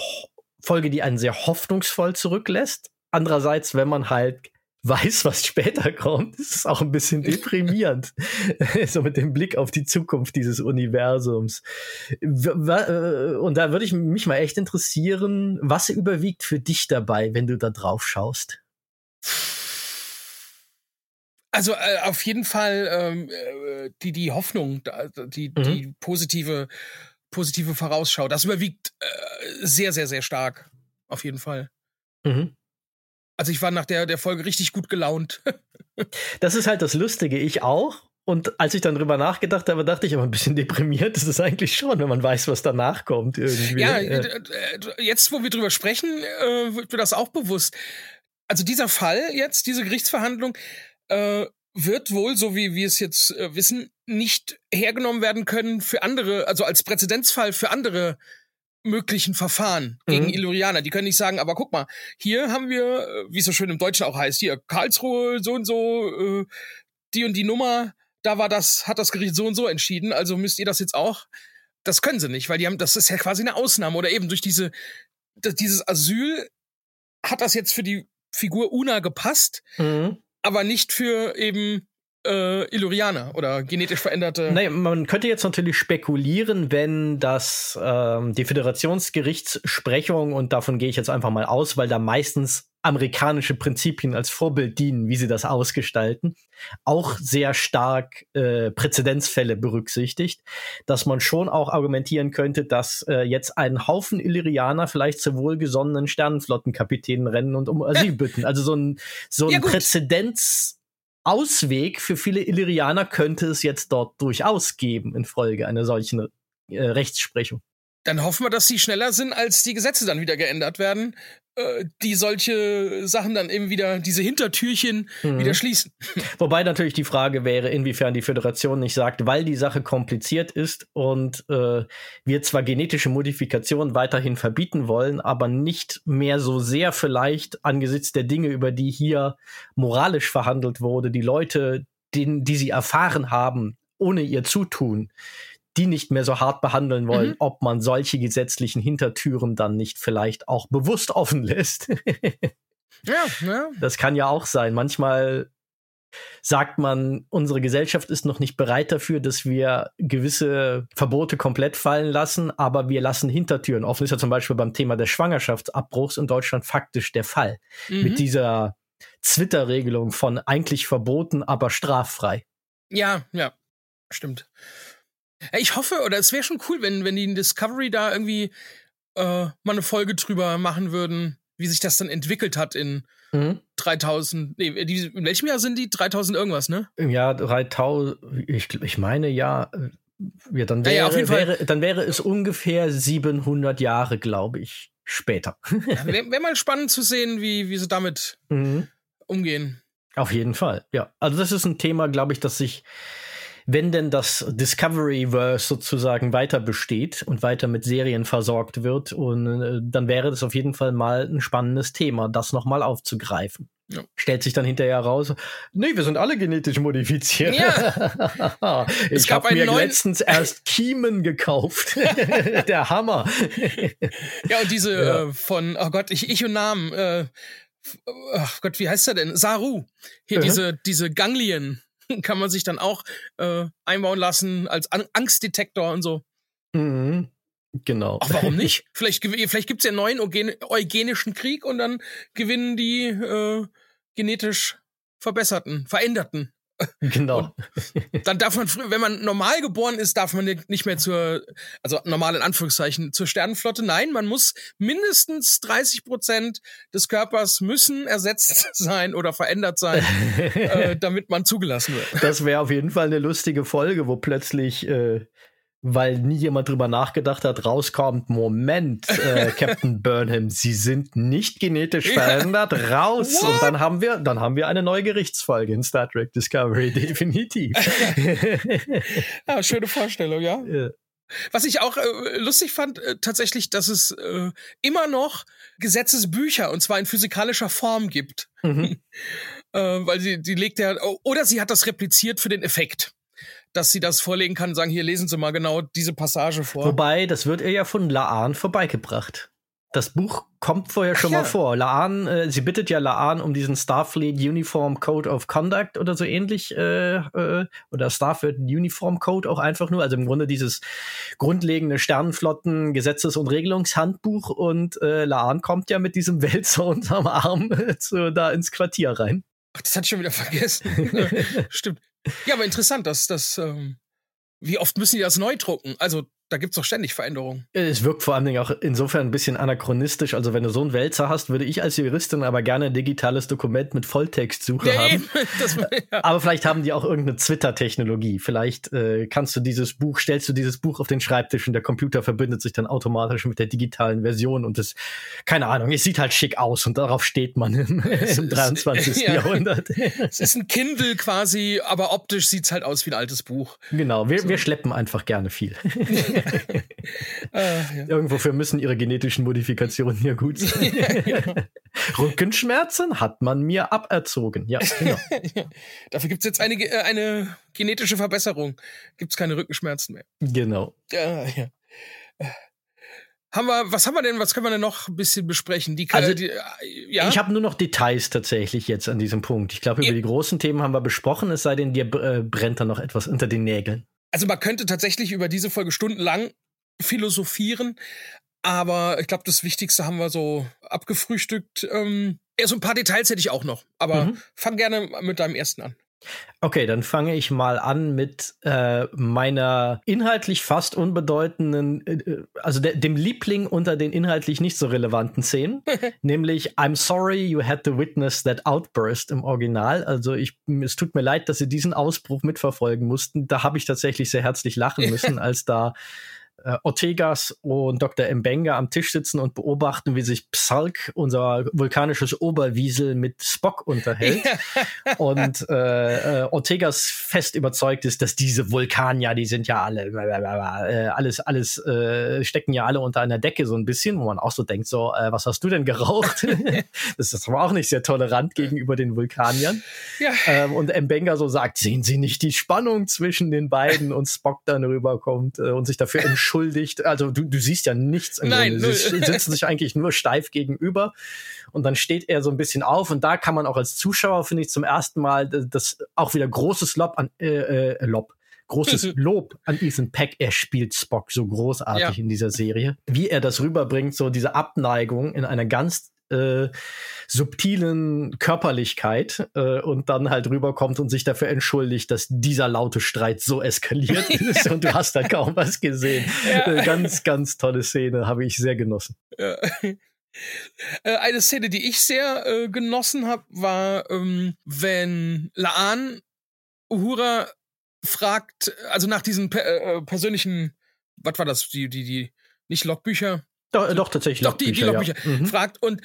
Folge, die einen sehr hoffnungsvoll zurücklässt. Andererseits, wenn man halt weiß, was später kommt, ist es auch ein bisschen deprimierend. so mit dem Blick auf die Zukunft dieses Universums. Äh, und da würde ich mich mal echt interessieren, was überwiegt für dich dabei, wenn du da drauf schaust? Also äh, auf jeden Fall ähm, äh, die, die Hoffnung, die, mhm. die positive, positive Vorausschau, das überwiegt äh, sehr, sehr, sehr stark. Auf jeden Fall. Mhm. Also ich war nach der, der Folge richtig gut gelaunt. das ist halt das Lustige, ich auch. Und als ich dann drüber nachgedacht habe, dachte ich aber ein bisschen deprimiert ist es eigentlich schon, wenn man weiß, was danach kommt. Irgendwie. Ja, jetzt, wo wir drüber sprechen, äh, wird mir das auch bewusst. Also dieser Fall jetzt, diese Gerichtsverhandlung, äh, wird wohl, so wie wir es jetzt äh, wissen, nicht hergenommen werden können für andere, also als Präzedenzfall für andere möglichen Verfahren gegen mhm. Illyrianer. Die können nicht sagen, aber guck mal, hier haben wir, äh, wie es so schön im Deutschen auch heißt, hier Karlsruhe so und so, äh, die und die Nummer, da war das, hat das Gericht so und so entschieden, also müsst ihr das jetzt auch das können sie nicht, weil die haben, das ist ja quasi eine Ausnahme oder eben durch diese, dieses Asyl hat das jetzt für die Figur Una gepasst, mhm. aber nicht für eben äh, Illyrianer oder genetisch veränderte. Naja, man könnte jetzt natürlich spekulieren, wenn das ähm, die Föderationsgerichtssprechung, und davon gehe ich jetzt einfach mal aus, weil da meistens amerikanische Prinzipien als Vorbild dienen, wie sie das ausgestalten, auch sehr stark äh, Präzedenzfälle berücksichtigt, dass man schon auch argumentieren könnte, dass äh, jetzt ein Haufen Illyrianer vielleicht zu wohlgesonnenen Sternenflottenkapitänen rennen und um Asyl bitten. Also so ein, so ein ja, Präzedenz Ausweg für viele Illyrianer könnte es jetzt dort durchaus geben infolge einer solchen äh, Rechtsprechung. Dann hoffen wir, dass sie schneller sind, als die Gesetze dann wieder geändert werden, äh, die solche Sachen dann eben wieder, diese Hintertürchen mhm. wieder schließen. Wobei natürlich die Frage wäre, inwiefern die Föderation nicht sagt, weil die Sache kompliziert ist und äh, wir zwar genetische Modifikation weiterhin verbieten wollen, aber nicht mehr so sehr vielleicht angesichts der Dinge, über die hier moralisch verhandelt wurde, die Leute, die, die sie erfahren haben, ohne ihr Zutun, die nicht mehr so hart behandeln wollen, mhm. ob man solche gesetzlichen Hintertüren dann nicht vielleicht auch bewusst offen lässt. ja, ja. Das kann ja auch sein. Manchmal sagt man, unsere Gesellschaft ist noch nicht bereit dafür, dass wir gewisse Verbote komplett fallen lassen, aber wir lassen Hintertüren offen. Ist ja zum Beispiel beim Thema des Schwangerschaftsabbruchs in Deutschland faktisch der Fall. Mhm. Mit dieser Twitter-Regelung von eigentlich verboten, aber straffrei. Ja, ja, stimmt. Ich hoffe, oder es wäre schon cool, wenn, wenn die in Discovery da irgendwie äh, mal eine Folge drüber machen würden, wie sich das dann entwickelt hat in mhm. 3000. Nee, die, in welchem Jahr sind die? 3000 irgendwas, ne? Im Jahr 3000, ich, ich meine ja. Äh, ja, dann wäre, ja, ja, wäre, dann wäre es ungefähr 700 Jahre, glaube ich, später. ja, Wäre wär mal spannend zu sehen, wie, wie sie damit mhm. umgehen. Auf jeden Fall, ja. Also das ist ein Thema, glaube ich, das sich wenn denn das Discovery-Verse sozusagen weiter besteht und weiter mit Serien versorgt wird, und äh, dann wäre das auf jeden Fall mal ein spannendes Thema, das nochmal aufzugreifen. Ja. Stellt sich dann hinterher raus, nee, wir sind alle genetisch modifiziert. Ja. ich habe mir neuen... letztens erst Kiemen gekauft. Der Hammer. ja, und diese ja. Äh, von, oh Gott, ich, ich und Namen, äh, ach Gott, wie heißt er denn? Saru. Hier uh diese, diese Ganglien. kann man sich dann auch äh, einbauen lassen als An Angstdetektor und so. Mhm. Genau. Ach, warum nicht? vielleicht vielleicht gibt es ja einen neuen eugenischen Krieg und dann gewinnen die äh, genetisch verbesserten, veränderten Genau. Und dann darf man, wenn man normal geboren ist, darf man nicht mehr zur, also normal in Anführungszeichen, zur Sternenflotte. Nein, man muss mindestens 30 Prozent des Körpers müssen ersetzt sein oder verändert sein, äh, damit man zugelassen wird. Das wäre auf jeden Fall eine lustige Folge, wo plötzlich äh, weil nie jemand drüber nachgedacht hat, rauskommt, Moment, äh, Captain Burnham, Sie sind nicht genetisch verändert, raus. What? Und dann haben wir, dann haben wir eine neue Gerichtsfolge in Star Trek Discovery, definitiv. ja, schöne Vorstellung, ja. ja. Was ich auch äh, lustig fand, äh, tatsächlich, dass es äh, immer noch Gesetzesbücher, und zwar in physikalischer Form gibt. Mhm. äh, weil sie, die legt ja, oder sie hat das repliziert für den Effekt dass sie das vorlegen kann und sagen, hier lesen Sie mal genau diese Passage vor. Wobei, das wird ihr ja von Laan vorbeigebracht. Das Buch kommt vorher schon ja. mal vor. Laan, äh, sie bittet ja Laan um diesen Starfleet Uniform Code of Conduct oder so ähnlich, äh, äh, oder Starfleet Uniform Code auch einfach nur, also im Grunde dieses grundlegende Sternenflotten Gesetzes- und Regelungshandbuch und äh, Laan kommt ja mit diesem Wälzer unterm Arm zu, da ins Quartier rein. Ach, das hatte ich schon wieder vergessen. Stimmt. Ja, aber interessant, dass das. Ähm, wie oft müssen die das neu drucken? Also da gibt es doch ständig Veränderungen. Es wirkt vor allen Dingen auch insofern ein bisschen anachronistisch. Also wenn du so einen Wälzer hast, würde ich als Juristin aber gerne ein digitales Dokument mit Volltextsuche ja, haben. Das, ja. Aber vielleicht haben die auch irgendeine Twitter-Technologie. Vielleicht äh, kannst du dieses Buch, stellst du dieses Buch auf den Schreibtisch und der Computer verbindet sich dann automatisch mit der digitalen Version und das, keine Ahnung, es sieht halt schick aus und darauf steht man im, im 23. Ja. Jahrhundert. Es ist ein Kindle quasi, aber optisch sieht es halt aus wie ein altes Buch. Genau, wir, so. wir schleppen einfach gerne viel. Äh, ja. Irgendwofür müssen ihre genetischen Modifikationen ja gut sein. Rückenschmerzen hat man mir aberzogen. Ja, genau. Dafür gibt es jetzt eine, äh, eine genetische Verbesserung. Gibt es keine Rückenschmerzen mehr. Genau. Ja, ja. Haben wir, was haben wir denn, was können wir denn noch ein bisschen besprechen? Die, also, die, ja? Ich habe nur noch Details tatsächlich jetzt an diesem Punkt. Ich glaube, über ja. die großen Themen haben wir besprochen, es sei denn, dir äh, brennt da noch etwas unter den Nägeln. Also man könnte tatsächlich über diese Folge stundenlang philosophieren, aber ich glaube, das Wichtigste haben wir so abgefrühstückt. Ähm, ja, so ein paar Details hätte ich auch noch, aber mhm. fang gerne mit deinem ersten an. Okay, dann fange ich mal an mit äh, meiner inhaltlich fast unbedeutenden, äh, also de dem Liebling unter den inhaltlich nicht so relevanten Szenen, nämlich I'm sorry you had to witness that outburst im Original. Also ich, es tut mir leid, dass Sie diesen Ausbruch mitverfolgen mussten. Da habe ich tatsächlich sehr herzlich lachen müssen, als da äh, Ortegas und Dr. Mbenga am Tisch sitzen und beobachten, wie sich Psalk, unser vulkanisches Oberwiesel, mit Spock unterhält. und äh, äh, Ortegas fest überzeugt ist, dass diese Vulkanier, die sind ja alle, äh, alles, alles, äh, stecken ja alle unter einer Decke so ein bisschen, wo man auch so denkt, so, äh, was hast du denn geraucht? das ist aber auch nicht sehr tolerant gegenüber den Vulkaniern. Ja. Ähm, und Mbenga so sagt, sehen Sie nicht die Spannung zwischen den beiden und Spock dann rüberkommt äh, und sich dafür entschuldigt entschuldigt. Also du, du siehst ja nichts. Nein, Sie sitzen sich eigentlich nur steif gegenüber. Und dann steht er so ein bisschen auf. Und da kann man auch als Zuschauer, finde ich, zum ersten Mal das auch wieder großes Lob an äh, äh, Lob großes Lob an Ethan Peck. Er spielt Spock so großartig ja. in dieser Serie. Wie er das rüberbringt, so diese Abneigung in einer ganz äh, subtilen Körperlichkeit äh, und dann halt rüberkommt und sich dafür entschuldigt, dass dieser laute Streit so eskaliert ist und du hast da kaum was gesehen. Ja. Äh, ganz, ganz tolle Szene, habe ich sehr genossen. Ja. Äh, eine Szene, die ich sehr äh, genossen habe, war, ähm, wenn Laan Uhura fragt, also nach diesen per äh, persönlichen, was war das, die, die, die, nicht Logbücher, doch, äh, doch tatsächlich. Doch, die, die Logbücher. Ja. Mhm. Fragt und,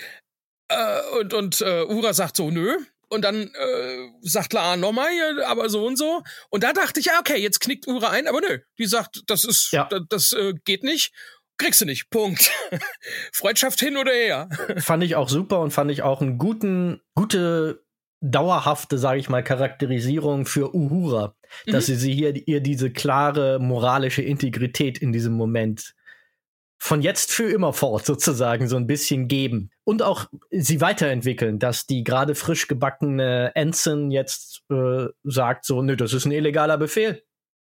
äh, und, und äh, Ura sagt so, nö. Und dann äh, sagt Laan nochmal, ja, aber so und so. Und da dachte ich, ja, okay, jetzt knickt Ura ein, aber nö. Die sagt, das ist, ja. das, das äh, geht nicht. Kriegst du nicht. Punkt. Freundschaft hin oder her. fand ich auch super und fand ich auch einen guten, gute dauerhafte, sage ich mal, Charakterisierung für Uhura, mhm. dass sie, sie hier ihr diese klare moralische Integrität in diesem Moment von jetzt für immer fort sozusagen so ein bisschen geben und auch sie weiterentwickeln, dass die gerade frisch gebackene Ensign jetzt äh, sagt so, nö, das ist ein illegaler Befehl.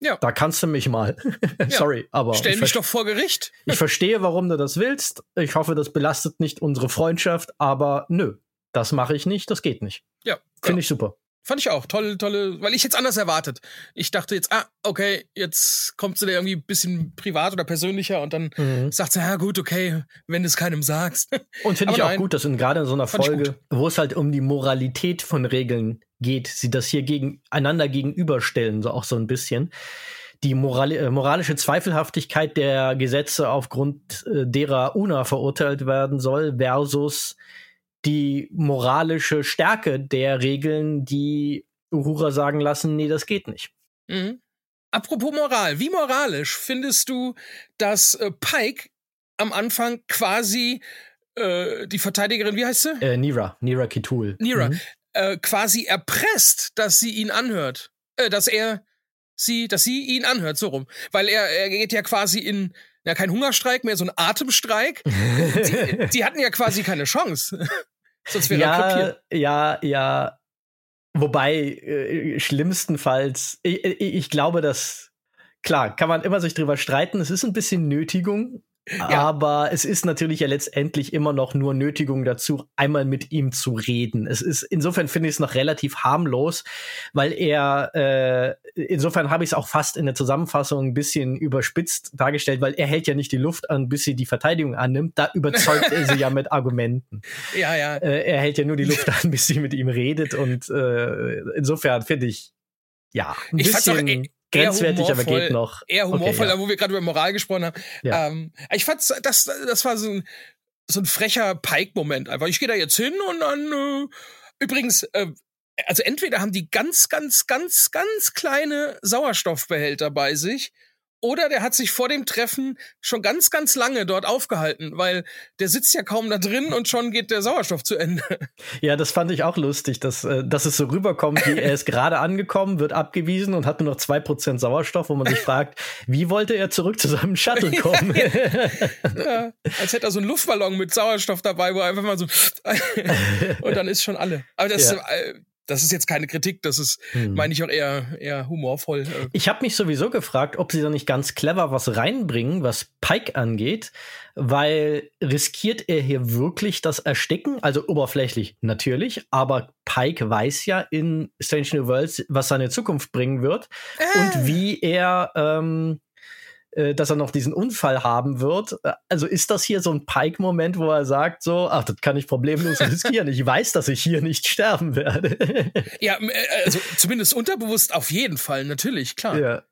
Ja. Da kannst du mich mal. Sorry, aber. Stell mich doch vor Gericht. ich verstehe, warum du das willst. Ich hoffe, das belastet nicht unsere Freundschaft, aber nö, das mache ich nicht, das geht nicht. Ja. Finde ich super. Fand ich auch. Tolle, tolle, weil ich jetzt anders erwartet. Ich dachte jetzt, ah, okay, jetzt kommt sie da irgendwie ein bisschen privat oder persönlicher und dann mhm. sagt sie, ja gut, okay, wenn du es keinem sagst. Und finde ich auch gut, dass in gerade in so einer Folge, wo es halt um die Moralität von Regeln geht, sie das hier gegen, einander gegenüberstellen, so auch so ein bisschen. Die Moral äh, moralische Zweifelhaftigkeit der Gesetze, aufgrund äh, derer Una verurteilt werden soll, versus die moralische Stärke der Regeln, die Uhura sagen lassen, nee, das geht nicht. Mhm. Apropos Moral, wie moralisch findest du, dass äh, Pike am Anfang quasi äh, die Verteidigerin, wie heißt sie? Äh, Nira, Nira Kitul. Nira, mhm. äh, quasi erpresst, dass sie ihn anhört. Äh, dass er sie, dass sie ihn anhört, so rum. Weil er, er geht ja quasi in, ja, kein Hungerstreik mehr, so ein Atemstreik. die, die hatten ja quasi keine Chance. Sonst wäre ja, Ja, ja. Wobei, äh, schlimmstenfalls, ich, ich glaube, dass, klar, kann man immer sich drüber streiten. Es ist ein bisschen Nötigung, ja. Aber es ist natürlich ja letztendlich immer noch nur Nötigung dazu, einmal mit ihm zu reden. Es ist insofern finde ich es noch relativ harmlos, weil er äh, insofern habe ich es auch fast in der Zusammenfassung ein bisschen überspitzt dargestellt, weil er hält ja nicht die Luft an, bis sie die Verteidigung annimmt. Da überzeugt er sie ja mit Argumenten. Ja, ja. Äh, er hält ja nur die Luft an, bis sie mit ihm redet und äh, insofern finde ich ja ein ich bisschen grenzwertig, aber geht noch. Eher humorvoll, okay, ja. wo wir gerade über Moral gesprochen haben. Ja. Ähm, ich fand, das, das war so ein, so ein frecher Pike-Moment einfach. Ich gehe da jetzt hin und dann, äh, übrigens, äh, also entweder haben die ganz, ganz, ganz, ganz kleine Sauerstoffbehälter bei sich oder der hat sich vor dem Treffen schon ganz, ganz lange dort aufgehalten, weil der sitzt ja kaum da drin und schon geht der Sauerstoff zu Ende. Ja, das fand ich auch lustig, dass, äh, dass es so rüberkommt, wie er ist gerade angekommen, wird abgewiesen und hat nur noch zwei Prozent Sauerstoff, wo man sich fragt, wie wollte er zurück zu seinem Shuttle kommen? ja, als hätte er so einen Luftballon mit Sauerstoff dabei, wo er einfach mal so und dann ist schon alle. Aber das ja. Äh, das ist jetzt keine Kritik, das ist, hm. meine ich auch eher, eher humorvoll. Äh. Ich habe mich sowieso gefragt, ob sie da nicht ganz clever was reinbringen, was Pike angeht, weil riskiert er hier wirklich das Ersticken? Also oberflächlich natürlich, aber Pike weiß ja in Strange New Worlds, was seine Zukunft bringen wird äh. und wie er ähm, äh, dass er noch diesen Unfall haben wird. Äh, also ist das hier so ein Pike-Moment, wo er sagt so, ach, das kann ich problemlos riskieren. Ich weiß, dass ich hier nicht sterben werde. ja, äh, also zumindest unterbewusst auf jeden Fall, natürlich, klar. Ja,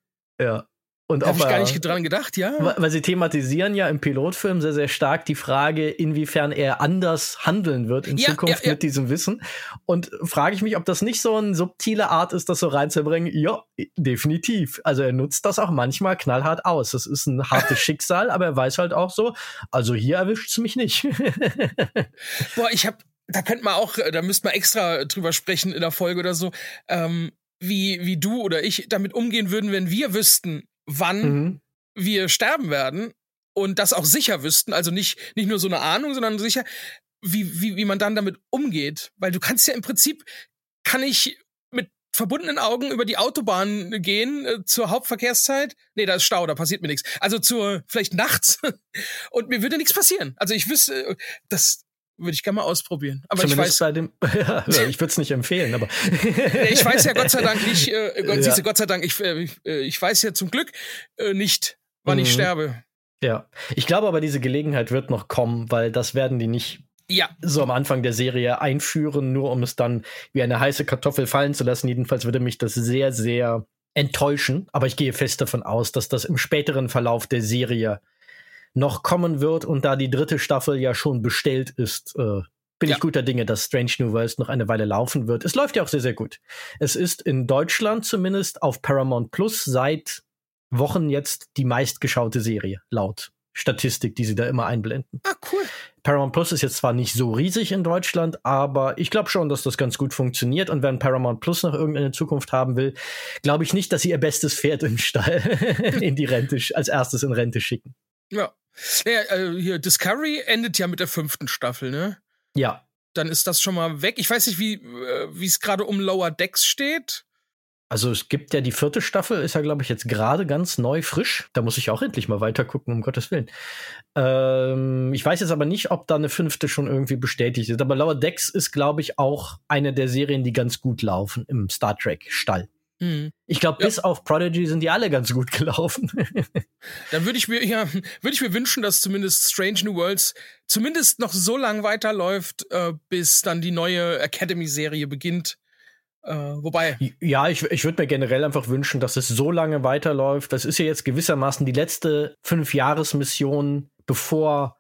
ja. Und Habe ich gar nicht dran gedacht, ja. Weil sie thematisieren ja im Pilotfilm sehr, sehr stark die Frage, inwiefern er anders handeln wird in ja, Zukunft ja, ja. mit diesem Wissen. Und frage ich mich, ob das nicht so eine subtile Art ist, das so reinzubringen. Ja, definitiv. Also er nutzt das auch manchmal knallhart aus. Das ist ein hartes Schicksal, aber er weiß halt auch so, also hier erwischt es mich nicht. Boah, ich habe, da könnte man auch, da müsste man extra drüber sprechen in der Folge oder so. Ähm, wie, wie du oder ich damit umgehen würden, wenn wir wüssten, wann mhm. wir sterben werden und das auch sicher wüssten, also nicht, nicht nur so eine Ahnung, sondern sicher, wie, wie, wie man dann damit umgeht. Weil du kannst ja im Prinzip, kann ich mit verbundenen Augen über die Autobahn gehen äh, zur Hauptverkehrszeit. Nee, da ist Stau, da passiert mir nichts. Also zur, vielleicht nachts. und mir würde nichts passieren. Also ich wüsste, das, würde ich gerne mal ausprobieren. Aber Zumindest ich weiß, bei dem, ja, ich würde es nicht empfehlen, aber ich weiß ja Gott sei Dank nicht. Äh, Gott, ja. Gott sei Dank, ich, äh, äh, ich weiß ja zum Glück äh, nicht, wann mhm. ich sterbe. Ja, ich glaube aber, diese Gelegenheit wird noch kommen, weil das werden die nicht ja. so am Anfang der Serie einführen, nur um es dann wie eine heiße Kartoffel fallen zu lassen. Jedenfalls würde mich das sehr, sehr enttäuschen. Aber ich gehe fest davon aus, dass das im späteren Verlauf der Serie noch kommen wird und da die dritte Staffel ja schon bestellt ist, äh, bin ja. ich guter Dinge, dass Strange New Worlds noch eine Weile laufen wird. Es läuft ja auch sehr, sehr gut. Es ist in Deutschland zumindest auf Paramount Plus seit Wochen jetzt die meistgeschaute Serie, laut Statistik, die sie da immer einblenden. Ah, cool. Paramount Plus ist jetzt zwar nicht so riesig in Deutschland, aber ich glaube schon, dass das ganz gut funktioniert. Und wenn Paramount Plus noch irgendeine Zukunft haben will, glaube ich nicht, dass sie ihr bestes Pferd im Stall in die Rente als erstes in Rente schicken. Ja. Ja, äh, hier, Discovery endet ja mit der fünften Staffel, ne? Ja. Dann ist das schon mal weg. Ich weiß nicht, wie äh, es gerade um Lower Decks steht. Also es gibt ja die vierte Staffel, ist ja, glaube ich, jetzt gerade ganz neu frisch. Da muss ich auch endlich mal weiter gucken, um Gottes Willen. Ähm, ich weiß jetzt aber nicht, ob da eine fünfte schon irgendwie bestätigt ist. Aber Lower Decks ist, glaube ich, auch eine der Serien, die ganz gut laufen im Star Trek-Stall. Mhm. Ich glaube, ja. bis auf Prodigy sind die alle ganz gut gelaufen. Dann würde ich mir, ja, würde ich mir wünschen, dass zumindest Strange New Worlds zumindest noch so lang weiterläuft, äh, bis dann die neue Academy-Serie beginnt. Äh, wobei. Ja, ich, ich würde mir generell einfach wünschen, dass es so lange weiterläuft. Das ist ja jetzt gewissermaßen die letzte Fünf-Jahres-Mission, bevor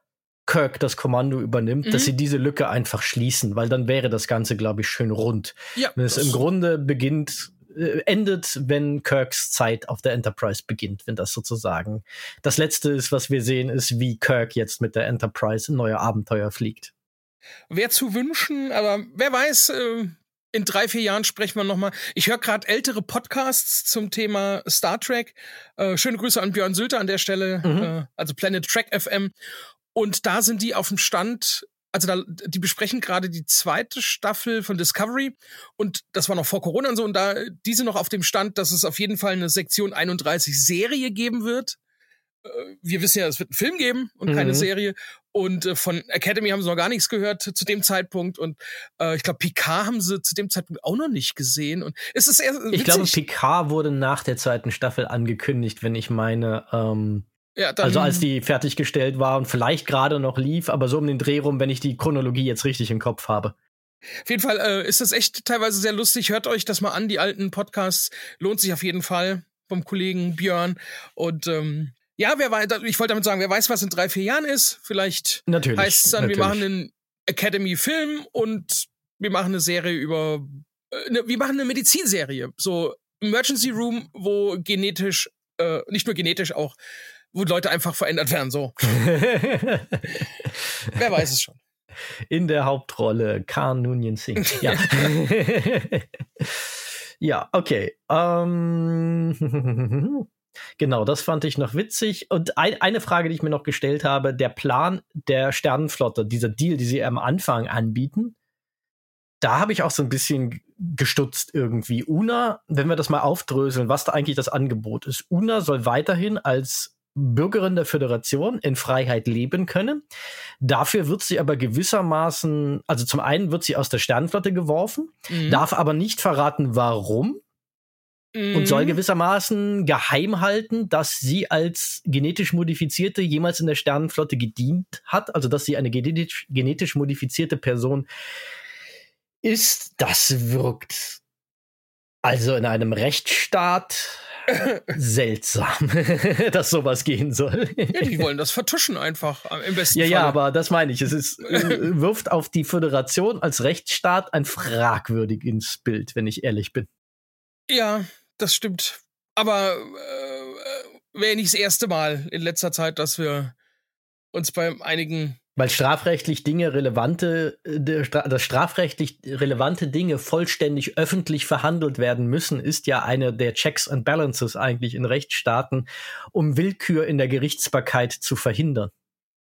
Kirk das Kommando übernimmt, mhm. dass sie diese Lücke einfach schließen, weil dann wäre das Ganze, glaube ich, schön rund. Ja, Wenn es im Grunde beginnt äh, endet, wenn Kirks Zeit auf der Enterprise beginnt, wenn das sozusagen das letzte ist, was wir sehen, ist, wie Kirk jetzt mit der Enterprise in neue Abenteuer fliegt. Wer zu wünschen, aber wer weiß, äh, in drei, vier Jahren sprechen wir nochmal. Ich höre gerade ältere Podcasts zum Thema Star Trek. Äh, schöne Grüße an Björn Sülter an der Stelle, mhm. äh, also Planet Trek FM. Und da sind die auf dem Stand also da, die besprechen gerade die zweite Staffel von Discovery und das war noch vor Corona und so und da diese noch auf dem Stand, dass es auf jeden Fall eine Sektion 31 Serie geben wird. Äh, wir wissen ja, es wird einen Film geben und mhm. keine Serie. Und äh, von Academy haben sie noch gar nichts gehört zu dem Zeitpunkt. Und äh, ich glaube, Picard haben sie zu dem Zeitpunkt auch noch nicht gesehen. Und es ist eher Ich glaube, Picard wurde nach der zweiten Staffel angekündigt, wenn ich meine, ähm, ja, also als die fertiggestellt war und vielleicht gerade noch lief, aber so um den Dreh rum, wenn ich die Chronologie jetzt richtig im Kopf habe. Auf jeden Fall äh, ist das echt teilweise sehr lustig. Hört euch das mal an, die alten Podcasts. Lohnt sich auf jeden Fall vom Kollegen Björn. Und ähm, ja, wer weiß, ich wollte damit sagen, wer weiß, was in drei, vier Jahren ist. Vielleicht heißt es dann, natürlich. wir machen einen Academy-Film und wir machen eine Serie über, äh, ne, wir machen eine Medizinserie. So Emergency Room, wo genetisch äh, nicht nur genetisch, auch wo Leute einfach verändert werden. So. Wer weiß es schon. In der Hauptrolle Khan Noonien Singh. Ja. ja, okay. Ähm, genau, das fand ich noch witzig. Und ein, eine Frage, die ich mir noch gestellt habe: Der Plan der Sternenflotte, dieser Deal, die sie am Anfang anbieten, da habe ich auch so ein bisschen gestutzt irgendwie. Una, wenn wir das mal aufdröseln, was da eigentlich das Angebot ist. Una soll weiterhin als Bürgerin der Föderation in Freiheit leben können. Dafür wird sie aber gewissermaßen, also zum einen wird sie aus der Sternenflotte geworfen, mhm. darf aber nicht verraten, warum. Mhm. Und soll mhm. gewissermaßen geheim halten, dass sie als genetisch modifizierte jemals in der Sternenflotte gedient hat, also dass sie eine genetisch, genetisch modifizierte Person ist. Das wirkt also in einem Rechtsstaat seltsam, dass sowas gehen soll. ja, die wollen das vertuschen einfach äh, im besten ja, Fall. Ja, aber das meine ich. Es ist, äh, wirft auf die Föderation als Rechtsstaat ein fragwürdig ins Bild, wenn ich ehrlich bin. Ja, das stimmt. Aber äh, wäre nicht das erste Mal in letzter Zeit, dass wir uns bei einigen weil strafrechtlich Dinge relevante, äh, dass strafrechtlich relevante Dinge vollständig öffentlich verhandelt werden müssen, ist ja eine der Checks and Balances eigentlich in Rechtsstaaten, um Willkür in der Gerichtsbarkeit zu verhindern.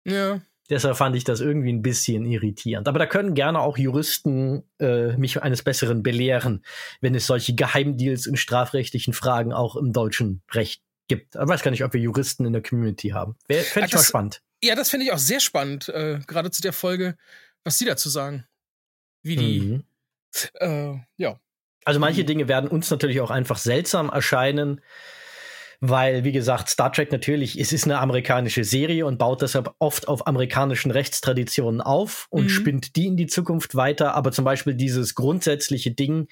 Ja. Deshalb fand ich das irgendwie ein bisschen irritierend. Aber da können gerne auch Juristen äh, mich eines Besseren belehren, wenn es solche Geheimdeals in strafrechtlichen Fragen auch im deutschen Recht gibt. Ich weiß gar nicht, ob wir Juristen in der Community haben. Fände ich mal spannend. Ja, das finde ich auch sehr spannend, äh, gerade zu der Folge, was die dazu sagen. Wie die, mhm. äh, ja. Also manche mhm. Dinge werden uns natürlich auch einfach seltsam erscheinen, weil, wie gesagt, Star Trek natürlich, es ist eine amerikanische Serie und baut deshalb oft auf amerikanischen Rechtstraditionen auf und mhm. spinnt die in die Zukunft weiter. Aber zum Beispiel dieses grundsätzliche Ding,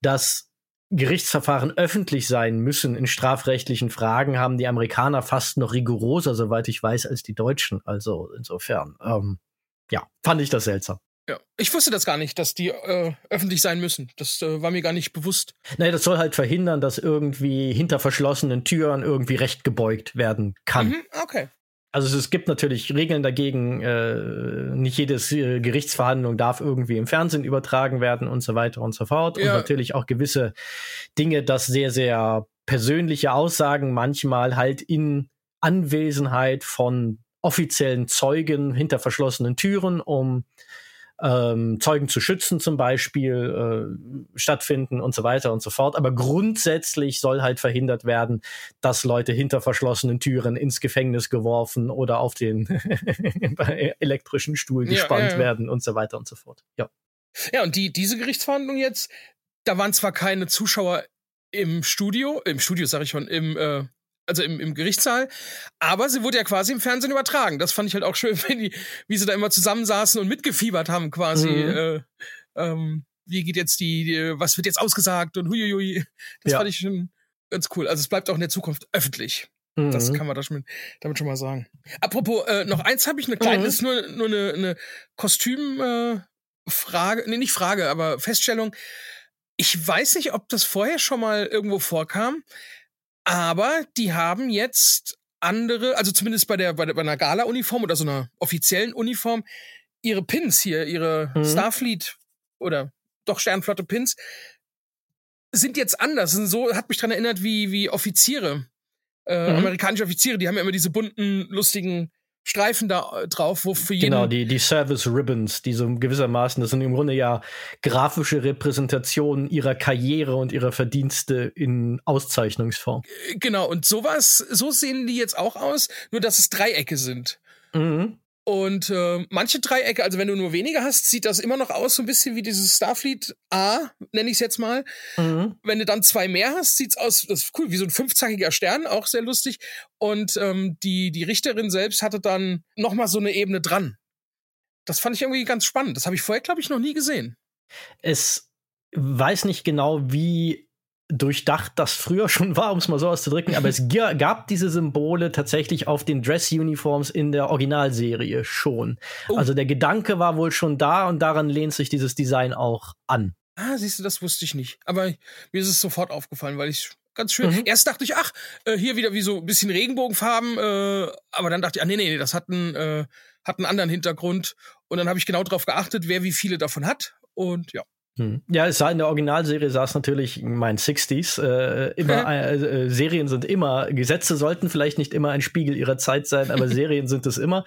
dass Gerichtsverfahren öffentlich sein müssen in strafrechtlichen Fragen, haben die Amerikaner fast noch rigoroser, soweit ich weiß, als die Deutschen. Also insofern, ähm, ja, fand ich das seltsam. Ja, ich wusste das gar nicht, dass die äh, öffentlich sein müssen. Das äh, war mir gar nicht bewusst. Nein, das soll halt verhindern, dass irgendwie hinter verschlossenen Türen irgendwie recht gebeugt werden kann. Mhm, okay. Also es gibt natürlich Regeln dagegen, äh, nicht jedes äh, Gerichtsverhandlung darf irgendwie im Fernsehen übertragen werden und so weiter und so fort. Ja. Und natürlich auch gewisse Dinge, dass sehr, sehr persönliche Aussagen manchmal halt in Anwesenheit von offiziellen Zeugen hinter verschlossenen Türen, um ähm, Zeugen zu schützen zum Beispiel äh, stattfinden und so weiter und so fort. Aber grundsätzlich soll halt verhindert werden, dass Leute hinter verschlossenen Türen ins Gefängnis geworfen oder auf den elektrischen Stuhl gespannt ja, ja, ja. werden und so weiter und so fort. Ja. Ja, und die, diese Gerichtsverhandlung jetzt, da waren zwar keine Zuschauer im Studio, im Studio sage ich schon, im äh, also im, im Gerichtssaal. Aber sie wurde ja quasi im Fernsehen übertragen. Das fand ich halt auch schön, wenn die, wie sie da immer zusammensaßen und mitgefiebert haben, quasi. Mhm. Äh, ähm, wie geht jetzt die, die, was wird jetzt ausgesagt und huiuiui. Das ja. fand ich schon ganz cool. Also es bleibt auch in der Zukunft öffentlich. Mhm. Das kann man mit, damit schon mal sagen. Apropos, äh, noch eins habe ich eine kleine, mhm. ist nur, nur eine, eine Kostümfrage, äh, nee, nicht Frage, aber Feststellung. Ich weiß nicht, ob das vorher schon mal irgendwo vorkam. Aber die haben jetzt andere, also zumindest bei der, bei, der, bei einer Gala-Uniform oder so einer offiziellen Uniform, ihre Pins hier, ihre mhm. Starfleet oder doch Sternflotte Pins, sind jetzt anders. Und so hat mich dran erinnert, wie, wie Offiziere, äh, mhm. amerikanische Offiziere, die haben ja immer diese bunten, lustigen Streifen da äh, drauf, wo für jeden. Genau, die, die Service Ribbons, die so gewissermaßen, das sind im Grunde ja grafische Repräsentationen ihrer Karriere und ihrer Verdienste in Auszeichnungsform. Genau, und sowas, so sehen die jetzt auch aus, nur dass es Dreiecke sind. Mhm. Und äh, manche Dreiecke, also wenn du nur weniger hast, sieht das immer noch aus so ein bisschen wie dieses Starfleet A, nenne ich es jetzt mal. Mhm. Wenn du dann zwei mehr hast, sieht's aus, das ist cool, wie so ein fünfzackiger Stern, auch sehr lustig. Und ähm, die die Richterin selbst hatte dann noch mal so eine Ebene dran. Das fand ich irgendwie ganz spannend. Das habe ich vorher, glaube ich, noch nie gesehen. Es weiß nicht genau, wie durchdacht das früher schon war, um es mal so auszudrücken, aber es gab diese Symbole tatsächlich auf den Dress-Uniforms in der Originalserie schon. Oh. Also der Gedanke war wohl schon da und daran lehnt sich dieses Design auch an. Ah, siehst du, das wusste ich nicht. Aber mir ist es sofort aufgefallen, weil ich ganz schön. Mhm. Erst dachte ich, ach, äh, hier wieder wie so ein bisschen Regenbogenfarben, äh, aber dann dachte ich, ah, nee, nee, nee, das hat einen, äh, hat einen anderen Hintergrund. Und dann habe ich genau darauf geachtet, wer wie viele davon hat. Und ja. Hm. Ja, es sah in der Originalserie sah es natürlich, mein 60s, äh, immer, äh, äh, Serien sind immer, Gesetze sollten vielleicht nicht immer ein Spiegel ihrer Zeit sein, aber Serien sind es immer.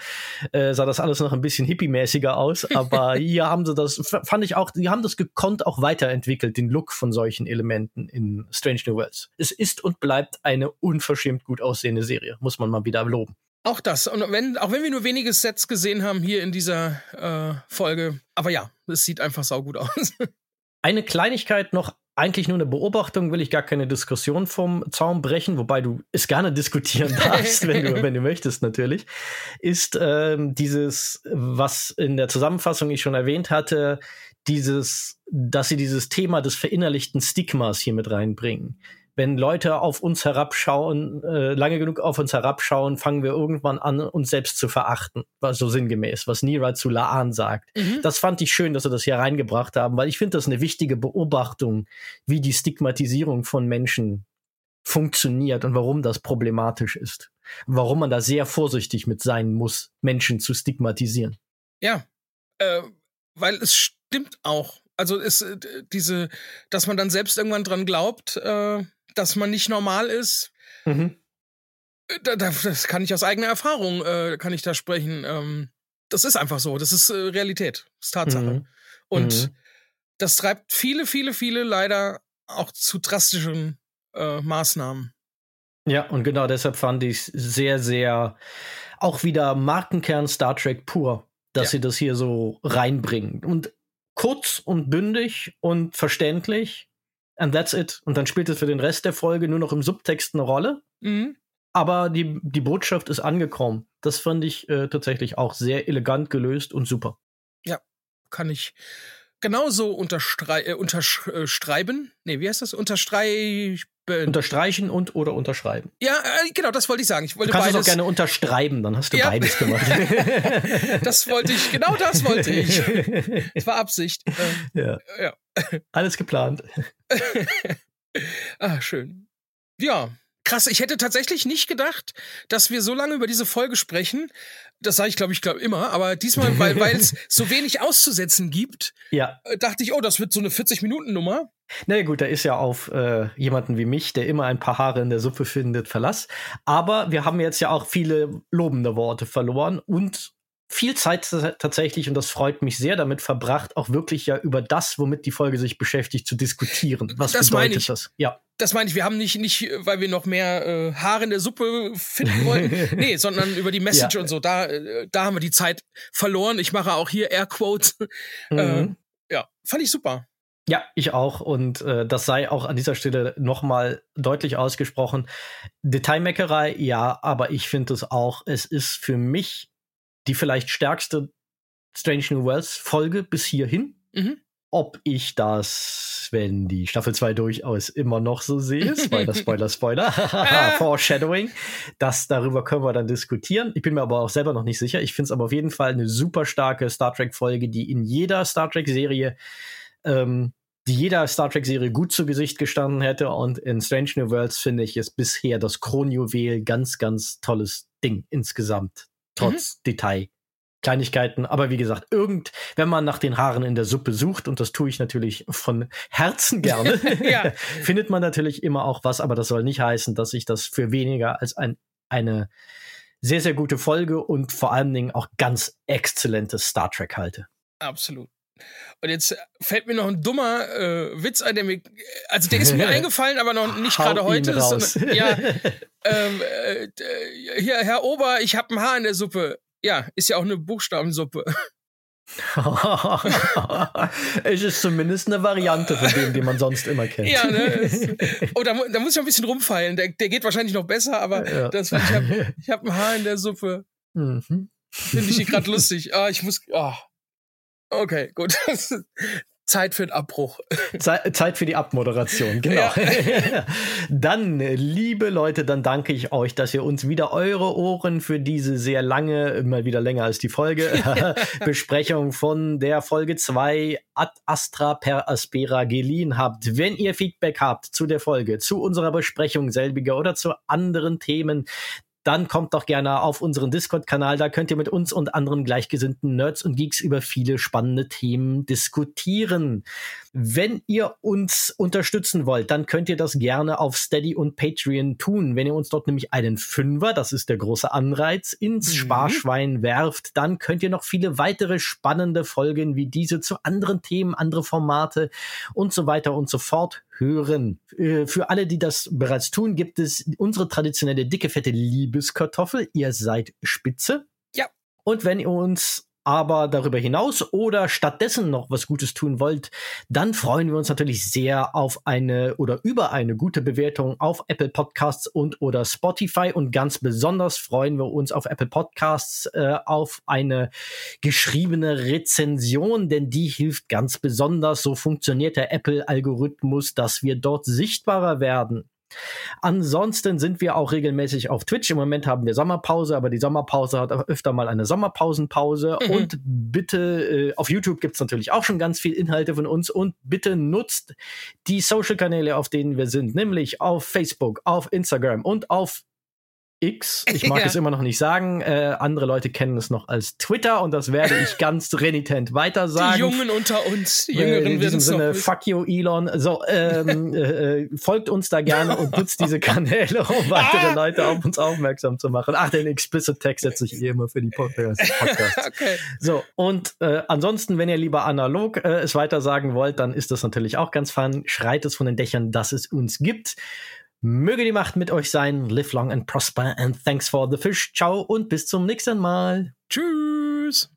Äh, sah das alles noch ein bisschen hippie-mäßiger aus, aber hier haben sie das, fand ich auch, die haben das gekonnt auch weiterentwickelt, den Look von solchen Elementen in Strange New Worlds. Es ist und bleibt eine unverschämt gut aussehende Serie, muss man mal wieder loben. Auch das. Und wenn, auch wenn wir nur wenige Sets gesehen haben hier in dieser äh, Folge. Aber ja, es sieht einfach saugut aus. Eine Kleinigkeit noch, eigentlich nur eine Beobachtung, will ich gar keine Diskussion vom Zaun brechen, wobei du es gerne diskutieren darfst, wenn du, wenn du möchtest, natürlich, ist ähm, dieses, was in der Zusammenfassung ich schon erwähnt hatte, dieses, dass sie dieses Thema des verinnerlichten Stigmas hier mit reinbringen wenn Leute auf uns herabschauen, äh, lange genug auf uns herabschauen, fangen wir irgendwann an, uns selbst zu verachten. Was so sinngemäß, was Nira zu Laan sagt. Mhm. Das fand ich schön, dass sie das hier reingebracht haben, weil ich finde das eine wichtige Beobachtung, wie die Stigmatisierung von Menschen funktioniert und warum das problematisch ist. Warum man da sehr vorsichtig mit sein muss, Menschen zu stigmatisieren. Ja, äh, weil es stimmt auch. Also ist äh, diese, dass man dann selbst irgendwann dran glaubt, äh, dass man nicht normal ist. Mhm. Da, da, das kann ich aus eigener Erfahrung, äh, kann ich da sprechen. Ähm, das ist einfach so. Das ist äh, Realität. Das ist Tatsache. Mhm. Und mhm. das treibt viele, viele, viele leider auch zu drastischen äh, Maßnahmen. Ja, und genau deshalb fand ich es sehr, sehr auch wieder Markenkern Star Trek pur, dass ja. sie das hier so reinbringen. Und kurz und bündig und verständlich and that's it. Und dann spielt es für den Rest der Folge nur noch im Subtext eine Rolle. Mhm. Aber die, die Botschaft ist angekommen. Das fand ich äh, tatsächlich auch sehr elegant gelöst und super. Ja, kann ich genauso unterstrei äh, unterschreiben. Nee, wie heißt das? Unterstreichen. Unterstreichen und oder unterschreiben. Ja, äh, genau, das wollte ich sagen. Ich wollte du kannst beides. es auch gerne unterschreiben, dann hast du ja. beides gemacht. das wollte ich, genau das wollte ich. Das war Absicht. Ähm, ja. ja. Alles geplant. ah, schön. Ja, krass. Ich hätte tatsächlich nicht gedacht, dass wir so lange über diese Folge sprechen. Das sage ich, glaube ich, glaube immer. Aber diesmal, weil es so wenig auszusetzen gibt, ja. Äh, dachte ich, oh, das wird so eine 40-Minuten-Nummer. Na naja, gut, da ist ja auf äh, jemanden wie mich, der immer ein paar Haare in der Suppe findet, Verlass. Aber wir haben jetzt ja auch viele lobende Worte verloren und viel Zeit tatsächlich, und das freut mich sehr, damit verbracht, auch wirklich ja über das, womit die Folge sich beschäftigt, zu diskutieren. Was das bedeutet das? Ja. Das meine ich, wir haben nicht, nicht, weil wir noch mehr äh, Haare in der Suppe finden wollen, nee, sondern über die Message ja. und so. Da, äh, da haben wir die Zeit verloren. Ich mache auch hier Airquotes. Mhm. Äh, ja, fand ich super. Ja, ich auch. Und äh, das sei auch an dieser Stelle nochmal deutlich ausgesprochen. Detailmeckerei, ja, aber ich finde es auch, es ist für mich die vielleicht stärkste Strange New Worlds Folge bis hierhin. Mhm. Ob ich das, wenn die Staffel 2 durchaus immer noch so sehe, Spoiler, Spoiler, Spoiler, Foreshadowing, das darüber können wir dann diskutieren. Ich bin mir aber auch selber noch nicht sicher. Ich finde es aber auf jeden Fall eine super starke Star Trek-Folge, die in jeder Star Trek-Serie ähm, die jeder Star Trek-Serie gut zu Gesicht gestanden hätte. Und in Strange New Worlds finde ich es bisher das Kronjuwel ganz, ganz tolles Ding insgesamt trotz mhm. Detail. Kleinigkeiten, aber wie gesagt, irgend, wenn man nach den Haaren in der Suppe sucht, und das tue ich natürlich von Herzen gerne, findet man natürlich immer auch was, aber das soll nicht heißen, dass ich das für weniger als ein, eine sehr, sehr gute Folge und vor allen Dingen auch ganz exzellentes Star Trek halte. Absolut. Und jetzt fällt mir noch ein dummer äh, Witz ein, der mir, also der ist mir eingefallen, aber noch nicht gerade heute. Sondern, ja, ähm, äh, hier, Herr Ober, ich habe ein Haar in der Suppe. Ja, ist ja auch eine Buchstabensuppe. es ist zumindest eine Variante von dem, den man sonst immer kennt. Ja, ne? Oh, da, da muss ich noch ein bisschen rumfeilen. Der, der geht wahrscheinlich noch besser, aber ja. das, ich habe hab ein Haar in der Suppe. Mhm. Finde ich gerade lustig. Ah, ich muss. Ah. Okay, gut. Zeit für den Abbruch. Zeit, für die Abmoderation, genau. Ja. dann, liebe Leute, dann danke ich euch, dass ihr uns wieder eure Ohren für diese sehr lange, immer wieder länger als die Folge, Besprechung von der Folge 2 Ad Astra per Aspera geliehen habt. Wenn ihr Feedback habt zu der Folge, zu unserer Besprechung selbiger oder zu anderen Themen, dann kommt doch gerne auf unseren Discord-Kanal. Da könnt ihr mit uns und anderen gleichgesinnten Nerds und Geeks über viele spannende Themen diskutieren. Wenn ihr uns unterstützen wollt, dann könnt ihr das gerne auf Steady und Patreon tun. Wenn ihr uns dort nämlich einen Fünfer, das ist der große Anreiz, ins mhm. Sparschwein werft, dann könnt ihr noch viele weitere spannende Folgen wie diese zu anderen Themen, andere Formate und so weiter und so fort hören. Äh, für alle, die das bereits tun, gibt es unsere traditionelle dicke, fette Liebeskartoffel. Ihr seid spitze. Ja. Und wenn ihr uns aber darüber hinaus oder stattdessen noch was Gutes tun wollt, dann freuen wir uns natürlich sehr auf eine oder über eine gute Bewertung auf Apple Podcasts und oder Spotify und ganz besonders freuen wir uns auf Apple Podcasts äh, auf eine geschriebene Rezension, denn die hilft ganz besonders. So funktioniert der Apple-Algorithmus, dass wir dort sichtbarer werden. Ansonsten sind wir auch regelmäßig auf Twitch. Im Moment haben wir Sommerpause, aber die Sommerpause hat öfter mal eine Sommerpausenpause. Mhm. Und bitte, äh, auf YouTube gibt's natürlich auch schon ganz viel Inhalte von uns. Und bitte nutzt die Social-Kanäle, auf denen wir sind, nämlich auf Facebook, auf Instagram und auf X. Ich mag ja. es immer noch nicht sagen. Äh, andere Leute kennen es noch als Twitter und das werde ich ganz renitent weiter sagen. Die Jungen unter uns, die Jüngeren äh, In diesem Sinne, fuck you, Elon. So, ähm, äh, äh, folgt uns da gerne und nutzt diese Kanäle, um weitere ah! Leute auf uns aufmerksam zu machen. Ach, den explicit Text setze ich eh immer für die Podcasts. okay. So, und äh, ansonsten, wenn ihr lieber analog äh, es weiter sagen wollt, dann ist das natürlich auch ganz fun. Schreit es von den Dächern, dass es uns gibt. Möge die Macht mit euch sein. Live long and prosper and thanks for the fish. Ciao und bis zum nächsten Mal. Tschüss.